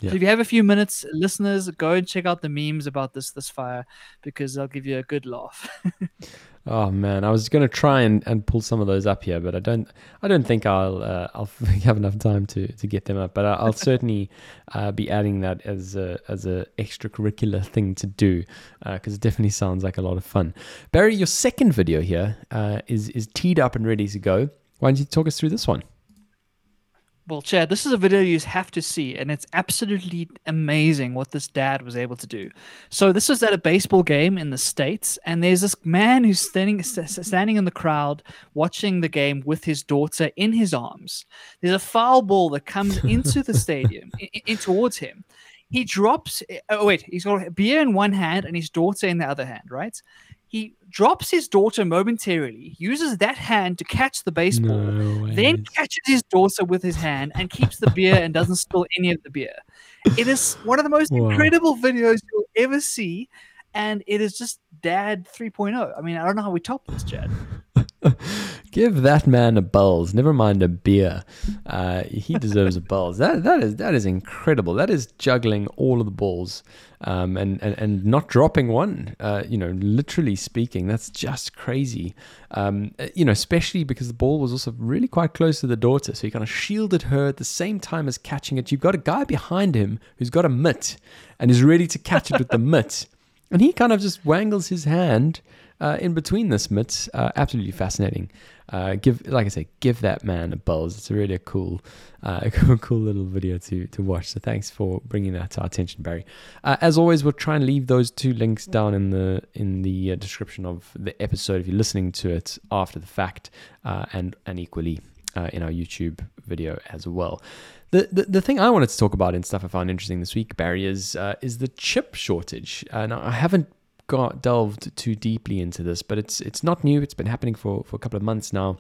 Yeah. So if you have a few minutes, listeners, go and check out the memes about this this fire because they'll give you a good laugh. Oh man, I was going to try and, and pull some of those up here, but I don't I don't think I'll uh, I'll have enough time to, to get them up. But I- I'll certainly uh, be adding that as a as a extracurricular thing to do because it definitely sounds like a lot of fun. Barry, your second video here uh, is is teed up and ready to go. Why don't you talk us through this one? Well, Chad, this is a video you have to see, and it's absolutely amazing what this dad was able to do. So this was at a baseball game in the states, and there's this man who's standing standing in the crowd watching the game with his daughter in his arms. There's a foul ball that comes into the stadium, in, in, towards him. He drops. Eh, oh wait, he's got a beer in one hand and his daughter in the other hand, right? He drops his daughter momentarily, uses that hand to catch the baseball, no then catches his daughter with his hand and keeps the beer and doesn't spill any of the beer. It is one of the most incredible videos you'll ever see. And it is just dad 3.0. I mean, I don't know how we top this, Chad. Give that man a buzz. Never mind a beer. Uh, he deserves a buzz. That that is that is incredible. That is juggling all of the balls, um, and, and and not dropping one. Uh, you know, literally speaking, that's just crazy. Um, uh, you know, especially because the ball was also really quite close to the daughter, so he kind of shielded her at the same time as catching it. You've got a guy behind him who's got a mitt and is ready to catch it with the mitt, and he kind of just wangles his hand uh, in between this mitts. Uh, absolutely fascinating. Uh, give, like I say, give that man a buzz. It's a really a cool, uh, a cool little video to to watch. So thanks for bringing that to our attention, Barry. Uh, as always, we'll try and leave those two links down in the in the uh, description of the episode if you're listening to it after the fact, and and equally in our YouTube video as well. The, the, the thing I wanted to talk about and stuff I found interesting this week, Barry, is uh, is the chip shortage. Uh, now I haven't got delved too deeply into this, but it's it's not new. It's been happening for, for a couple of months now.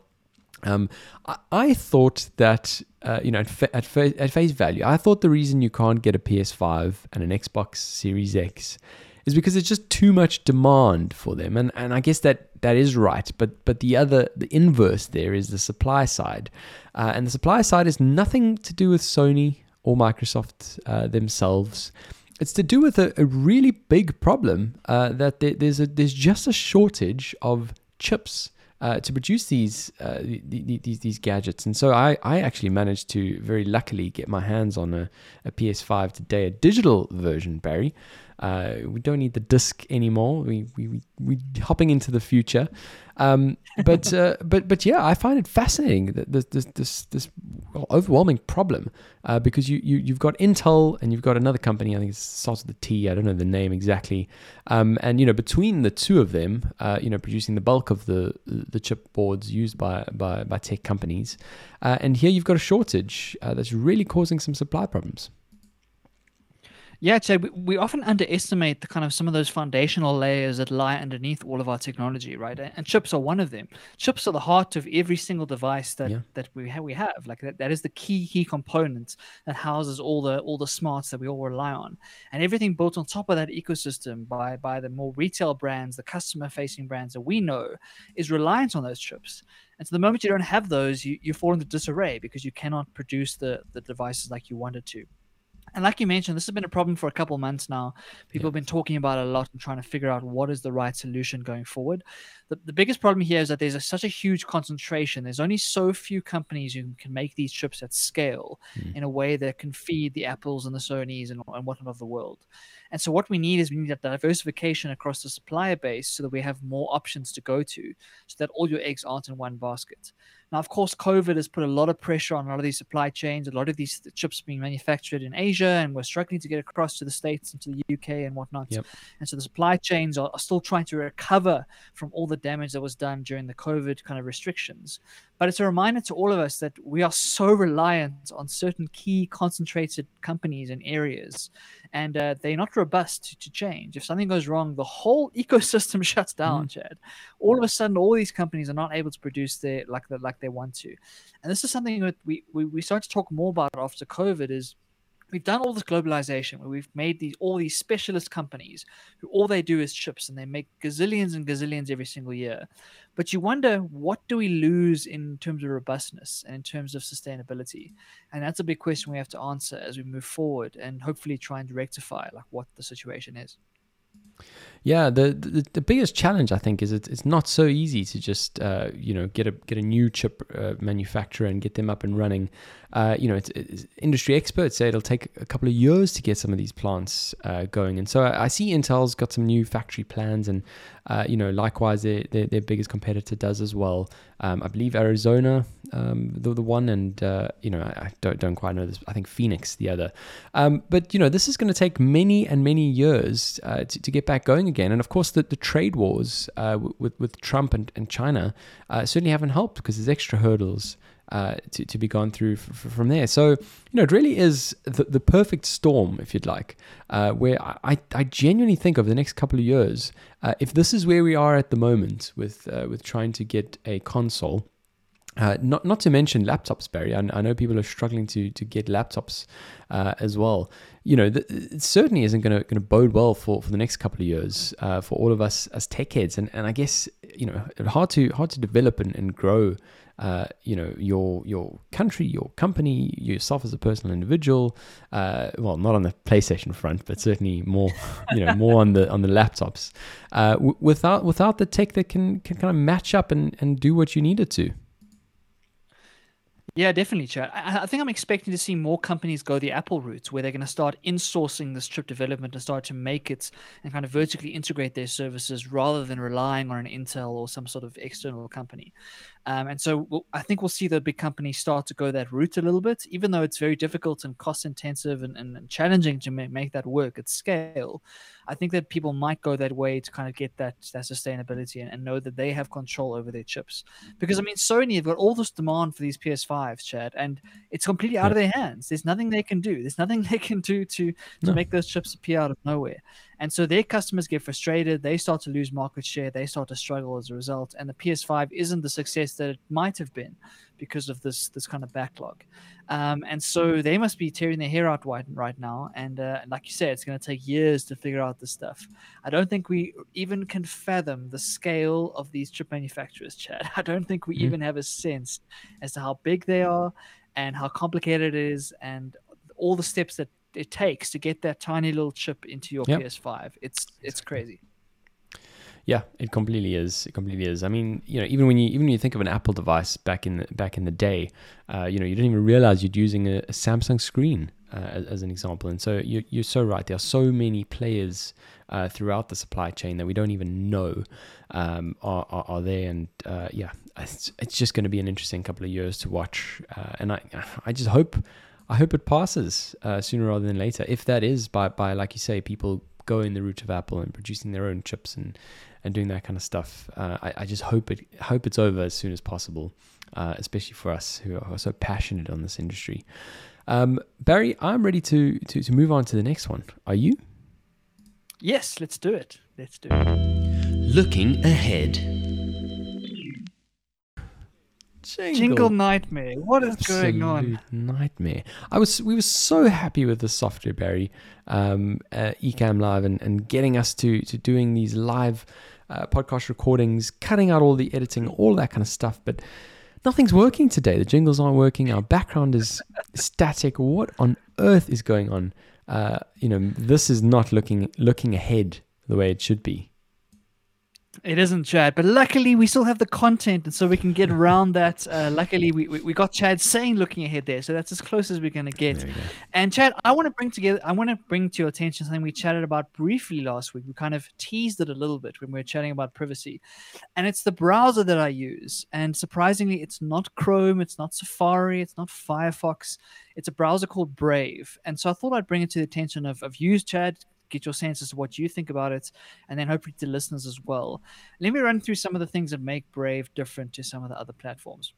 Um, I, I, thought that uh, you know at, fa- at, fa- at face value, I thought the reason you can't get a PS5 and an Xbox Series X is because it's just too much demand for them, and and I guess that that is right. But but the other the inverse there is the supply side, uh, and the supply side is nothing to do with Sony or Microsoft uh, themselves it's to do with a, a really big problem uh, that there, there's a there's just a shortage of chips uh, to produce these, uh, these these gadgets. And so I, I actually managed to very luckily get my hands on a, a PS5 today, a digital version, Barry. Uh, we don't need the disc anymore. We we we hopping into the future. Um, but uh, but but yeah, I find it fascinating that this this this, this overwhelming problem uh, because you, you you've got Intel and you've got another company. I think it starts with the T. I don't know the name exactly. Um, and you know between the two of them, uh, you know producing the bulk of the the chip boards used by by, by tech companies. Uh, and here you've got a shortage uh, that's really causing some supply problems. Yeah, Chad, we, we often underestimate the kind of some of those foundational layers that lie underneath all of our technology, right? And chips are one of them. Chips are the heart of every single device that, yeah. that we have. We have like that, that is the key key component that houses all the all the smarts that we all rely on, and everything built on top of that ecosystem by by the more retail brands, the customer facing brands that we know, is reliant on those chips. And so the moment you don't have those, you, you fall into disarray because you cannot produce the, the devices like you wanted to. And like you mentioned, this has been a problem for a couple months now. People yeah. have been talking about it a lot and trying to figure out what is the right solution going forward. The, the biggest problem here is that there's a, such a huge concentration. There's only so few companies who can make these chips at scale mm. in a way that can feed the Apples and the Sonys and, and whatnot of the world. And so what we need is we need a diversification across the supplier base so that we have more options to go to, so that all your eggs aren't in one basket. Now, of course, COVID has put a lot of pressure on a lot of these supply chains. A lot of these chips being manufactured in Asia, and we're struggling to get across to the States and to the UK and whatnot. Yep. And so the supply chains are, are still trying to recover from all the damage that was done during the COVID kind of restrictions. But it's a reminder to all of us that we are so reliant on certain key concentrated companies and areas, and uh, they're not robust to, to, change. If something goes wrong, the whole ecosystem shuts down, mm. Chad. All of a sudden, all these companies are not able to produce their like the, like they want to, and this is something that we we, we start to talk more about after COVID. Is we've done all this globalization where we've made these all these specialist companies who all they do is chips and they make gazillions and gazillions every single year. But you wonder what do we lose in terms of robustness and in terms of sustainability? And that's a big question we have to answer as we move forward and hopefully try and rectify like what the situation is. Yeah, the, the, the biggest challenge I think is it's, it's not so easy to just uh, you know get a get a new chip uh, manufacturer and get them up and running. Uh, you know, it's, it's, industry experts say it'll take a couple of years to get some of these plants uh, going, and so I, I, see Intel's got some new factory plans, and uh, you know, likewise their, their, their biggest competitor does as well. Um, I believe Arizona, um, the, the one, and uh, you know I, don't don't quite know this. I think Phoenix the other. Um, but you know this is going to take many and many years uh, to, to get back going again. And of course the, the trade wars uh, with with Trump and, and China certainly haven't helped because there's extra hurdles uh, to, to be gone through f- f- from there. So, you know, it really is the, the perfect storm, if you'd like, uh, where I, I genuinely think over the next couple of years, uh, if this is where we are at the moment with, uh, with trying to get a console, uh, not not to mention laptops, Barry. I, I, know people are struggling to to get laptops uh, as well. You know, the, it certainly isn't going to going to bode well for, for the next couple of years uh, for all of us as tech heads. And, and I guess you know hard to hard to develop and, and grow uh, you know your your country, your company, yourself as a personal individual. Uh, well, not on the PlayStation front, but certainly more you know more on the on the laptops. Uh, w- without without the tech that can can kind of match up and and do what you need it to. Yeah, definitely, Chad. I, I, think I'm expecting to see more companies go the Apple route, where they're going to start insourcing this chip development and start to make it and kind of vertically integrate their services rather than relying on an Intel or some sort of external company. Um, and so we'll, I think we'll see the big companies start to go that route a little bit, even though it's very difficult and cost intensive and, and, and challenging to make, make that work at scale. I think that people might go that way to kind of get that that sustainability and, and know that they have control over their chips. Because I mean, Sony have got all this demand for these PS5s, Chad, and it's completely out yeah. of their hands. There's nothing they can do. There's nothing they can do to to no. make those chips appear out of nowhere. And so their customers get frustrated. They start to lose market share. They start to struggle as a result. And the PS5 isn't the success that it might have been because of this this kind of backlog. Um, and so they must be tearing their hair out right, right now. And uh, like you said, it's going to take years to figure out this stuff. I don't think we even can fathom the scale of these chip manufacturers, Chad. I don't think we mm-hmm. even have a sense as to how big they are and how complicated it is and all the steps that it takes to get that tiny little chip into your yep. PS5. It's it's crazy. Yeah, it completely is. It completely is. I mean, you know, even when you even when you think of an Apple device back in the, back in the day, uh, you know, you didn't even realize you're using a, a Samsung screen uh, as, as, an example. And so you're, you're so right. There are so many players uh, throughout the supply chain that we don't even know um, are, are, are, there. And uh, yeah, it's, it's just going to be an interesting couple of years to watch. Uh, and I I just hope I hope it passes uh, sooner rather than later. If that is by, by like you say, people going the route of Apple and producing their own chips and, and doing that kind of stuff, uh, I, I just hope it hope it's over as soon as possible, uh, especially for us who are so passionate on this industry. Um, Barry, I'm ready to, to to move on to the next one. Are you? Yes, let's do it. Let's do it. Looking ahead. Jingle, Jingle nightmare. What is going on? Nightmare. I was we were so happy with the software, Barry, um, uh, Ecamm Live, and, and getting us to to doing these live uh, podcast recordings, cutting out all the editing, all that kind of stuff. But nothing's working today. The jingles aren't working. Our background is static. What on earth is going on? Uh, you know, this is not looking looking ahead the way it should be. It isn't Chad, but luckily we still have the content, and so we can get around that. Uh, luckily, we, we, we got Chad saying looking ahead there, so that's as close as we're going to get. And Chad, I want to bring together, I want to bring to your attention something we chatted about briefly last week. We kind of teased it a little bit when we were chatting about privacy, and it's the browser that I use. And surprisingly, it's not Chrome, it's not Safari, it's not Firefox. It's a browser called Brave. And so I thought I'd bring it to the attention of, of you, Chad, get your sense as to what you think about it, and then hopefully to listeners as well. Let me run through some of the things that make Brave different to some of the other platforms.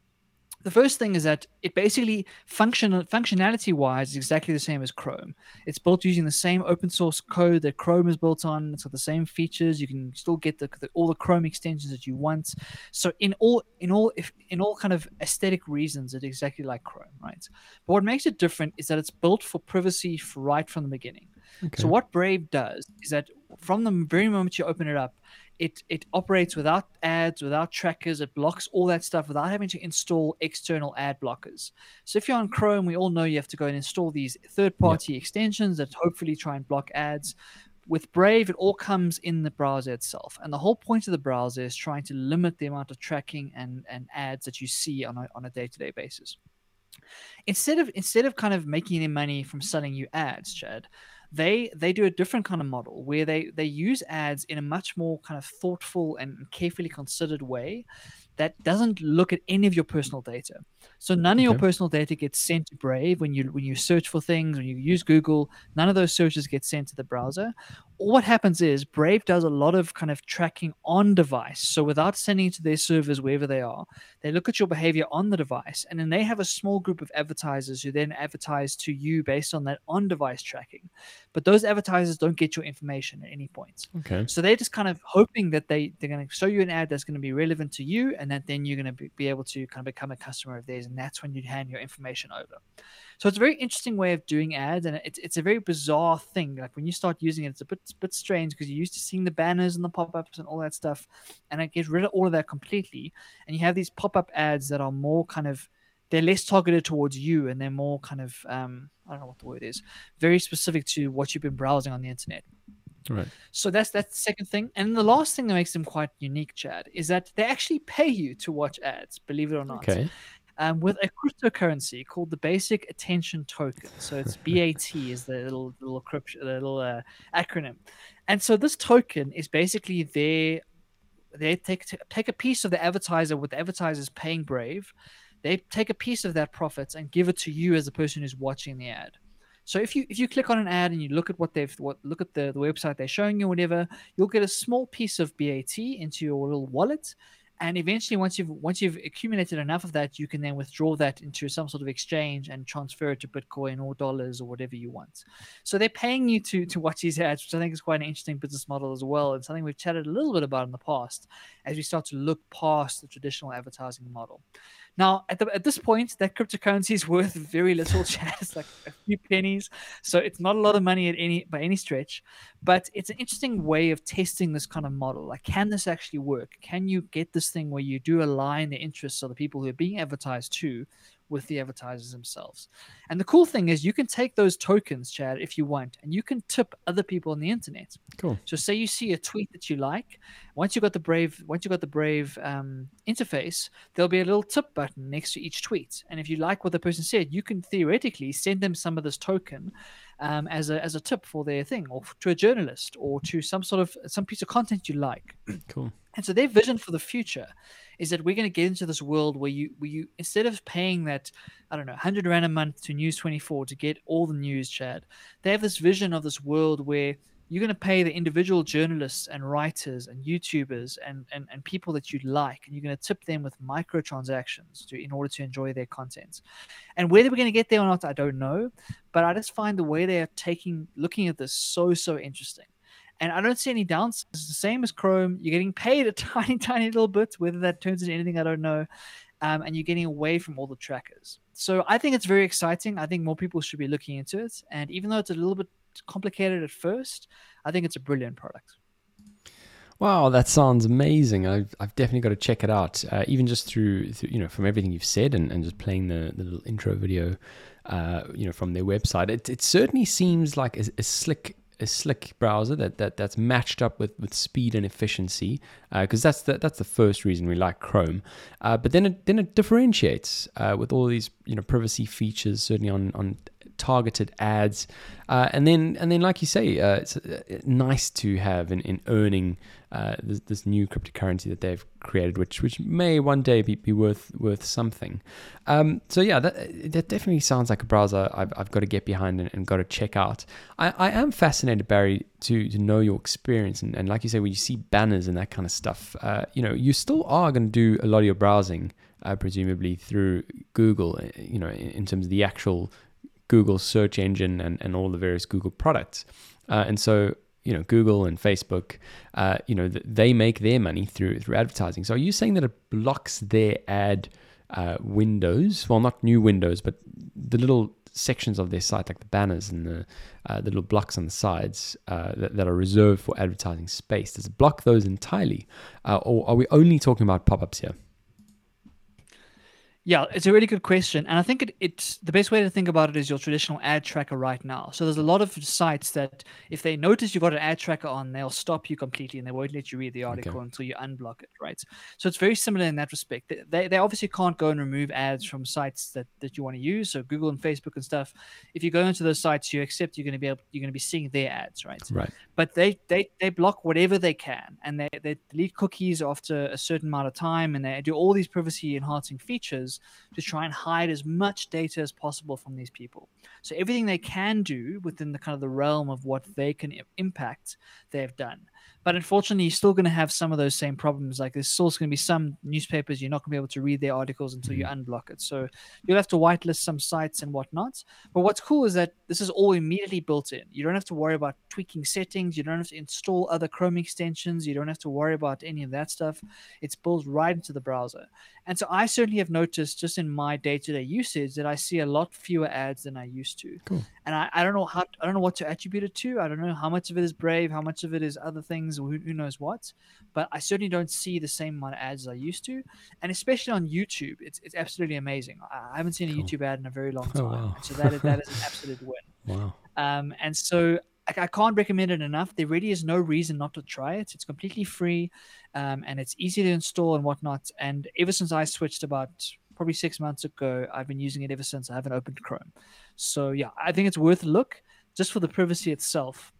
The first thing is that it basically functional functionality wise is exactly the same as Chrome. It's built using the same open source code that Chrome is built on. It's got the same features. You can still get the, the, all the Chrome extensions that you want. So in all in all if in all kind of aesthetic reasons, it's exactly like Chrome, right? But what makes it different is that it's built for privacy right from the beginning. Okay. So what Brave does is that from the very moment you open it up, it it operates without ads, without trackers. It blocks all that stuff without having to install external ad blockers. So if you're on Chrome, we all know you have to go and install these third-party yep. extensions that hopefully try and block ads. With Brave, it all comes in the browser itself, and the whole point of the browser is trying to limit the amount of tracking and, and ads that you see on a, on a day-to-day basis. Instead of instead of kind of making any money from selling you ads, Chad, they they do a different kind of model where they they use ads in a much more kind of thoughtful and carefully considered way that doesn't look at any of your personal data. So none of your Okay. personal data gets sent to Brave when you when you search for things, when you use Google, none of those searches get sent to the browser. All what happens is Brave does a lot of kind of tracking on device. So without sending it to their servers wherever they are, they look at your behavior on the device and then they have a small group of advertisers who then advertise to you based on that on device tracking. But those advertisers don't get your information at any point. Okay. So they're just kind of hoping that they they're going to show you an ad that's going to be relevant to you, and that then you're going to be, be able to kind of become a customer of theirs, and that's when you hand your information over. So it's a very interesting way of doing ads, and it's it's a very bizarre thing. Like when you start using it, it's a bit bit strange because you're used to seeing the banners and the pop ups and all that stuff, and it gets rid of all of that completely, and you have these pop up ads that are more kind of they're less targeted towards you and they're more kind of um, I don't know what the word is, very specific to what you've been browsing on the internet. Right. So that's that's the second thing. And the last thing that makes them quite unique, Chad, is that they actually pay you to watch ads, believe it or not. Okay. Um, with a cryptocurrency called the Basic Attention Token. So it's BAT is the little little crypt, little uh, acronym. And so this token is basically their they take take a piece of the advertiser with the advertisers paying Brave. They take a piece of that profits and give it to you as the person who's watching the ad. So if you if you click on an ad and you look at what they've what look at the, the website they're showing you, whatever, you'll get a small piece of BAT into your little wallet. And eventually once you've once you've accumulated enough of that, you can then withdraw that into some sort of exchange and transfer it to Bitcoin or dollars or whatever you want. So they're paying you to to watch these ads, which I think is quite an interesting business model as well, and something we've chatted a little bit about in the past as we start to look past the traditional advertising model. Now, at, the, at this point, that cryptocurrency is worth very little. It's like a few pennies, so it's not a lot of money at any by any stretch. But it's an interesting way of testing this kind of model. Like, can this actually work? Can you get this thing where you do align the interests of the people who are being advertised to with the advertisers themselves? And the cool thing is, you can take those tokens, Chad, if you want, and you can tip other people on the internet. Cool. So say you see a tweet that you like, once you got the Brave, once you got the Brave um, interface, there'll be a little tip button next to each tweet, and if you like what the person said, you can theoretically send them some of this token um, as a as a tip for their thing, or to a journalist, or to some sort of some piece of content you like. Cool. And so their vision for the future is that we're going to get into this world where you where you instead of paying that I don't know 100 rand a month to News 24 to get all the news, Chad, they have this vision of this world where you're going to pay the individual journalists and writers and YouTubers and, and, and people that you like, and you're going to tip them with microtransactions to in order to enjoy their content. And whether we're going to get there or not, I don't know. But I just find the way they are taking looking at this so so interesting. And I don't see any downsides. It's the same as Chrome. You're getting paid a tiny, tiny little bit. Whether that turns into anything, I don't know. Um, and you're getting away from all the trackers. So I think it's very exciting. I think more people should be looking into it. And even though it's a little bit complicated at first, I think it's a brilliant product. Wow, that sounds amazing. I've, I've definitely got to check it out. Uh, even just through, through, you know, from everything you've said and, and just playing the, the little intro video, uh, you know, from their website, it, it certainly seems like a, a slick a slick browser that, that that's matched up with, with speed and efficiency because uh, that's the, that's the first reason we like Chrome. Uh, but then it then it differentiates uh, with all these you know privacy features certainly on on targeted ads, uh, and then and then like you say, uh, it's nice to have in, in earning uh, this, this, new cryptocurrency that they've created, which which may one day be, be worth worth something. Um, so yeah, that that definitely sounds like a browser I've, I've got to get behind and, and got to check out. I, I am fascinated, Barry, to to know your experience and, and like you say, when you see banners and that kind of stuff, uh, you know, you still are going to do a lot of your browsing, uh, presumably through Google. You know, in, in terms of the actual Google search engine and, and all the various Google products. Uh, and so, you know, Google and Facebook, uh, you know, they make their money through through advertising. So are you saying that it blocks their ad uh, windows? Well, not new windows, but the little sections of their site, like the banners and the, uh, the little blocks on the sides uh, that, that, are reserved for advertising space. Does it block those entirely? Uh, or are we only talking about pop-ups here? Yeah, it's a really good question. And I think it, it's the best way to think about it is your traditional ad tracker right now. So there's a lot of sites that if they notice you've got an ad tracker on, they'll stop you completely and they won't let you read the article okay. until you unblock it, right? So it's very similar in that respect. They, they obviously can't go and remove ads from sites that, that you want to use. So Google and Facebook and stuff. If you go into those sites, you accept you're going to be able, you're going to be seeing their ads, right? Right. But they they, they block whatever they can and they, they delete cookies after a certain amount of time and they do all these privacy enhancing features to try and hide as much data as possible from these people. So everything they can do within the kind of the realm of what they can impact, they've done. But unfortunately, you're still going to have some of those same problems. Like there's still going to be some newspapers you're not going to be able to read their articles until you mm-hmm. unblock it. So you'll have to whitelist some sites and whatnot. But what's cool is that this is all immediately built in. You don't have to worry about tweaking settings. You don't have to install other Chrome extensions. You don't have to worry about any of that stuff. It's built right into the browser. And so I certainly have noticed just in my day-to-day usage that I see a lot fewer ads than I used to. Cool. And I, I don't know how I don't know what to attribute it to. I don't know how much of it is Brave, how much of it is other things, or who, who knows what. But I certainly don't see the same amount of ads as I used to. And especially on YouTube, it's it's absolutely amazing. I, haven't seen a cool. YouTube ad in a very long oh, time. Oh, wow. So that is, that is an absolute win. Wow. Um, and so I, can't recommend it enough. There really is no reason not to try it. It's completely free, um, and it's easy to install and whatnot. And ever since I switched about probably six months ago, I've been using it ever since. I haven't opened Chrome. So yeah, I think it's worth a look just for the privacy itself.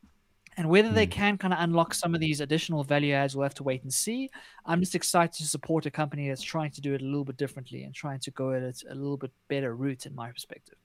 And whether they hmm. can kind of unlock some of these additional value adds, we'll have to wait and see. I'm just excited to support a company that's trying to do it a little bit differently and trying to go at it a little bit better route, in my perspective.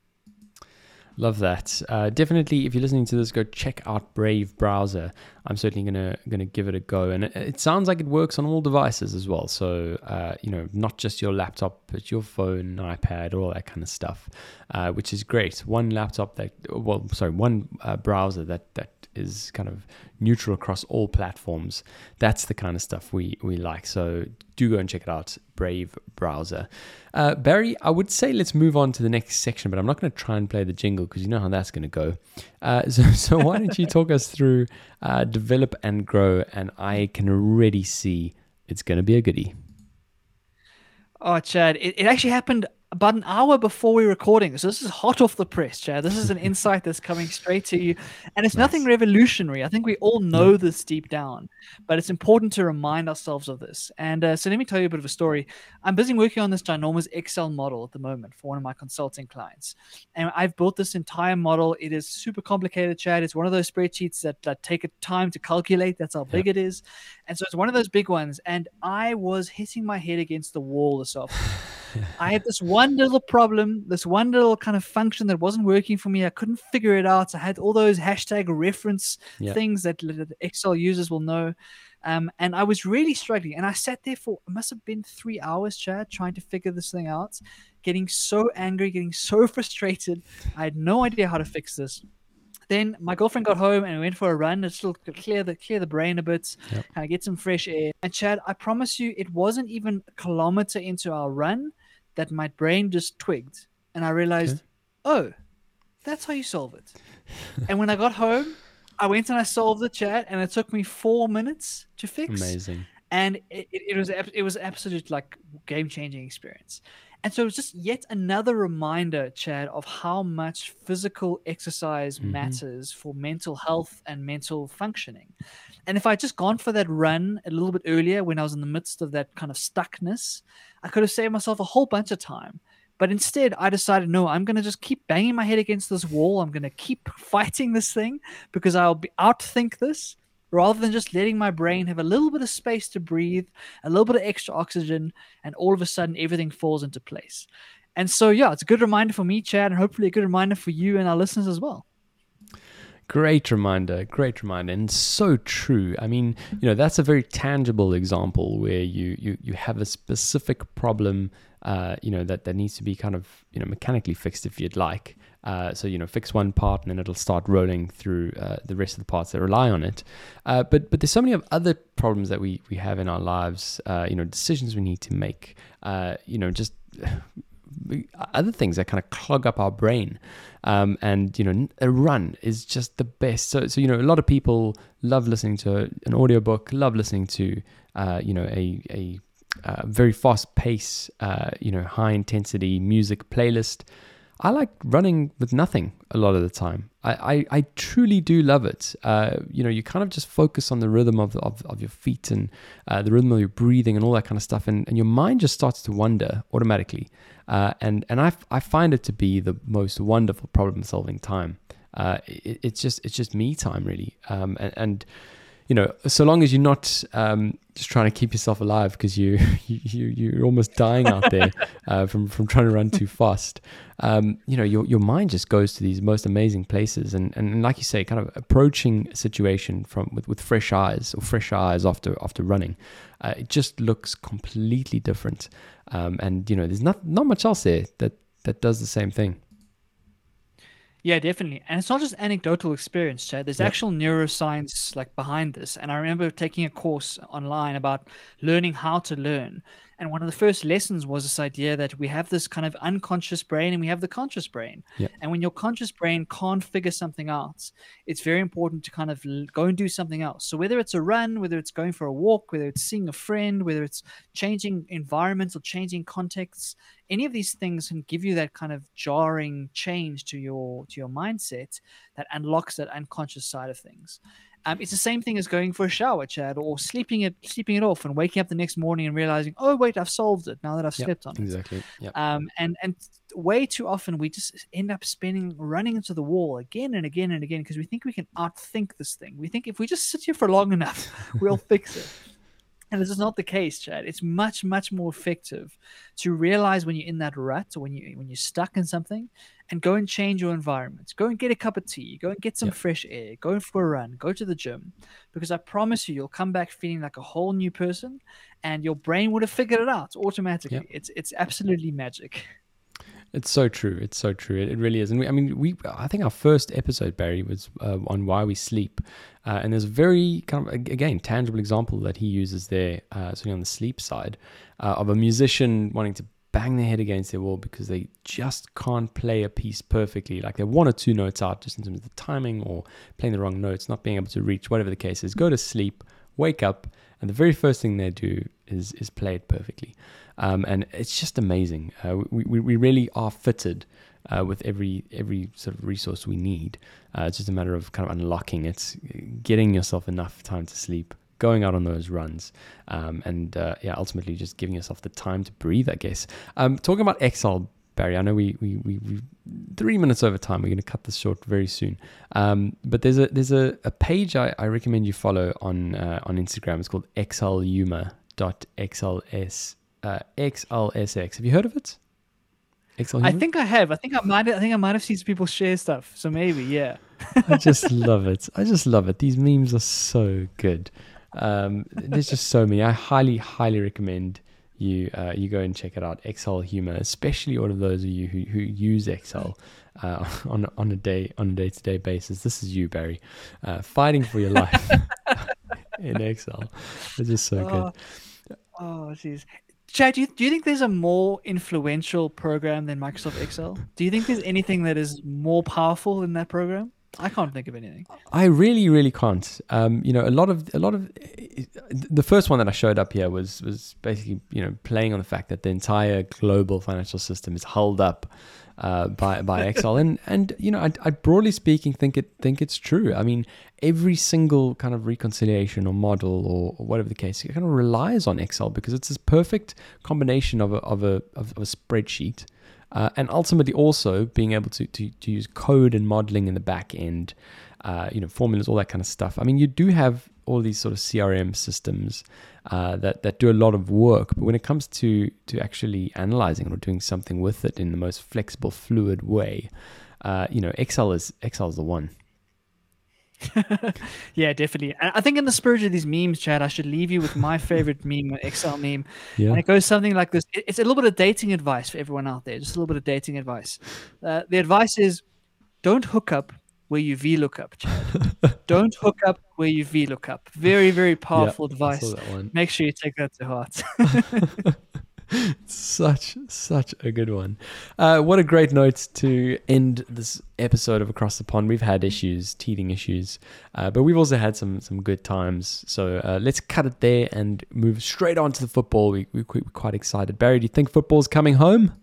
Love that. Uh, definitely, if you're listening to this, go check out Brave Browser. I'm certainly gonna gonna give it a go, and it, it sounds like it works on all devices as well. So uh, you know, not just your laptop, but your phone, iPad, all that kind of stuff, uh, which is great. One laptop that, well, sorry, one uh, browser that that is kind of neutral across all platforms. That's the kind of stuff we we like. So do go and check it out, Brave Browser. Uh, Barry, I would say let's move on to the next section, but I'm not going to try and play the jingle because you know how that's going to go. Uh, so, so why don't you talk us through uh, develop and grow? And I can already see it's going to be a goodie. Oh, Chad, it, it actually happened about an hour before we are recording. So this is hot off the press, Chad. This is an insight that's coming straight to you. And it's nice. nothing revolutionary. I think we all know this deep down, but it's important to remind ourselves of this. And uh, so let me tell you a bit of a story. I'm busy working on this ginormous Excel model at the moment for one of my consulting clients. And I've built this entire model. It is super complicated, Chad. It's one of those spreadsheets that, that take a time to calculate. That's how big it is. And so it's one of those big ones. And I was hitting my head against the wall this afternoon. I had this one little problem, this one little kind of function that wasn't working for me. I couldn't figure it out. I had all those hashtag reference yeah. things that, Excel users will know. Um, and I was really struggling. And I sat there for, it must have been three hours, Chad, trying to figure this thing out, getting so angry, getting so frustrated. I had no idea how to fix this. Then my girlfriend got home and we went for a run to still clear the clear the brain a bit, yep. kind of get some fresh air. And Chad, I promise you, it wasn't even a kilometer into our run that my brain just twigged, and I realized, okay. oh, that's how you solve it. and when I got home, I went and I solved the chat, and it took me four minutes to fix. Amazing. And it, it was it was absolute like game changing experience. And so it's just yet another reminder, Chad, of how much physical exercise mm-hmm. matters for mental health and mental functioning. And if I'd just gone for that run a little bit earlier when I was in the midst of that kind of stuckness, I could have saved myself a whole bunch of time. But instead, I decided, no, I'm going to just keep banging my head against this wall. I'm going to keep fighting this thing because I'll be outthink this rather than just letting my brain have a little bit of space to breathe, a little bit of extra oxygen, and all of a sudden everything falls into place. And so, yeah, it's a good reminder for me, Chad, and hopefully a good reminder for you and our listeners as well. Great reminder, great reminder, and so true. I mean, you know, that's a very tangible example where you you you have a specific problem, uh, you know, that that needs to be kind of you know mechanically fixed if you'd like, uh, so you know, fix one part and then it'll start rolling through uh, the rest of the parts that rely on it. Uh, but but there's so many of other problems that we we have in our lives. Uh, you know, decisions we need to make. Uh, you know, just other things that kind of clog up our brain. Um, and you know, a run is just the best. So so you know, a lot of people love listening to an audiobook, love listening to you know a a uh, very fast pace, uh, you know, high intensity music playlist. I like running with nothing a lot of the time. I, I, I truly do love it. Uh, you know, you kind of just focus on the rhythm of, of, of your feet and uh, the rhythm of your breathing and all that kind of stuff. And, and your mind just starts to wander automatically. Uh, and and I, I find it to be the most wonderful problem solving time. Uh, it, it's just it's just me time really. Um, and, and you know, so long as you're not um, just trying to keep yourself alive because you, you you're almost dying out there uh, from from trying to run too fast. Um, you know, your your mind just goes to these most amazing places, and, and like you say, kind of approaching a situation from with, with fresh eyes or fresh eyes after after running, uh, it just looks completely different. Um, and you know, there's not not much else there that that does the same thing. Yeah, definitely. And it's not just anecdotal experience, Chad. There's actual neuroscience like behind this. And I remember taking a course online about learning how to learn. And one of the first lessons was this idea that we have this kind of unconscious brain and we have the conscious brain. Yeah. And when your conscious brain can't figure something out, it's very important to kind of go and do something else. So whether it's a run, whether it's going for a walk, whether it's seeing a friend, whether it's changing environments or changing contexts, any of these things can give you that kind of jarring change to your to your mindset that unlocks that unconscious side of things. Um, it's the same thing as going for a shower, Chad, or sleeping it sleeping it off and waking up the next morning and realizing, oh wait, I've solved it now that I've Yep, slept on it. Exactly. Yeah. Um, and and way too often we just end up spinning, running into the wall again and again and again because we think we can outthink this thing. We think if we just sit here for long enough, we'll fix it. And this is not the case, Chad. It's much, much more effective to realize when you're in that rut or when you when you're stuck in something, and go and change your environment. Go and get a cup of tea. Go and get some Yeah. fresh air. Go for a run. Go to the gym, because I promise you, you'll come back feeling like a whole new person, and your brain would have figured it out automatically. It's it's absolutely magic. It's so true. It's so true. It, it really is. And we, I mean, we. I think our first episode, Barry, was uh, on why we sleep, uh, and there's a very kind of again tangible example that he uses there, uh, certainly on the sleep side, uh, of a musician wanting to bang their head against their wall because they just can't play a piece perfectly. Like they're one or two notes out, just in terms of the timing or playing the wrong notes, not being able to reach whatever the case is. Go to sleep, wake up, and the very first thing they do is is play it perfectly. Um, and it's just amazing. Uh, we, we, we really are fitted uh, with every every sort of resource we need. Uh, it's just a matter of kind of unlocking it, getting yourself enough time to sleep, going out on those runs, um, and uh, yeah, ultimately just giving yourself the time to breathe. I guess. Um, talking about Excel Barry. I know we we we we three minutes over time. We're going to cut this short very soon. Um, but there's a there's a, a page I, I recommend you follow on uh, on Instagram. It's called xlhumor.xls uh, xlsx. Have you heard of it? I think I have. I think I might. I think I might have seen some people share stuff. So maybe, yeah. I just love it. I just love it. These memes are so good. Um, there's just so many. I highly, highly recommend you uh, you go and check it out. Excel Humor, especially all of those of you who, who use Excel uh, on on a day on a day to day basis. This is you, Barry, uh, fighting for your life in Excel. It's just so good. Oh, oh, jeez. Chad, do you, do you think there's a more influential program than Microsoft Excel? Do you think there's anything that is more powerful than that program? I can't think of anything. I really, really can't. Um, you know, a lot of a lot of the first one that I showed up here was was basically you know playing on the fact that the entire global financial system is held up uh, by by Excel, and and you know, I, I broadly speaking think it think it's true. I mean, every single kind of reconciliation or model or, or whatever the case, it kind of relies on Excel because it's this perfect combination of a of a of, of a spreadsheet uh, and ultimately also being able to, to, to use code and modeling in the back end, uh, you know, formulas, all that kind of stuff. I mean, you do have all these sort of CRM systems uh, that that do a lot of work, but when it comes to to actually analyzing or doing something with it in the most flexible, fluid way, uh, you know, Excel is Excel is the one. Yeah, definitely. And I think in the spirit of these memes, Chad, I should leave you with my favorite meme, Excel meme. Yeah. And it goes something like this. It's a little bit of dating advice for everyone out there. Just a little bit of dating advice. Uh, the advice is don't hook up where you VLOOKUP, Chad. don't hook up where you VLOOKUP. Very, very powerful advice. saw that one. Make sure you take that to heart. such such a good one. Uh, what a great note to end this episode of Across the Pond. We've had issues, teething issues, uh, but we've also had some some good times. So uh, let's cut it there and move straight on to the football. We, we, we're quite excited. Barry, do you think football's coming home?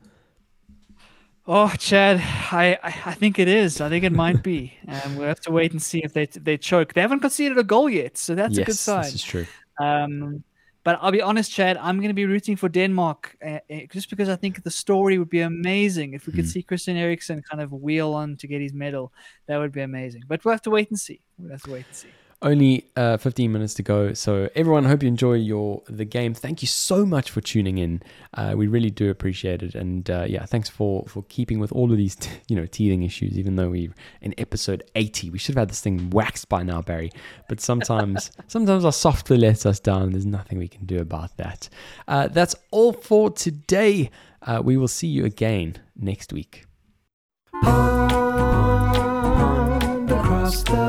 Oh, Chad, I, I think it is. I think it might be. And we'll have to wait and see if they they choke. They haven't conceded a goal yet, so that's yes, a good sign. This is true. Um, but I'll be honest, Chad, I'm going to be rooting for Denmark uh, uh, just because I think the story would be amazing if we could mm. see Christian Eriksen kind of wheel on to get his medal. That would be amazing. But we'll have to wait and see. We'll have to wait and see. Only uh, 15 minutes to go. So everyone, hope you enjoy your the game. Thank you so much for tuning in. Uh, we really do appreciate it. And uh, yeah, thanks for for keeping with all of these t- you know teething issues. Even though we're in episode 80, we should have had this thing waxed by now, Barry. But sometimes sometimes our software lets us down. There's nothing we can do about that. Uh, that's all for today. Uh, we will see you again next week. across the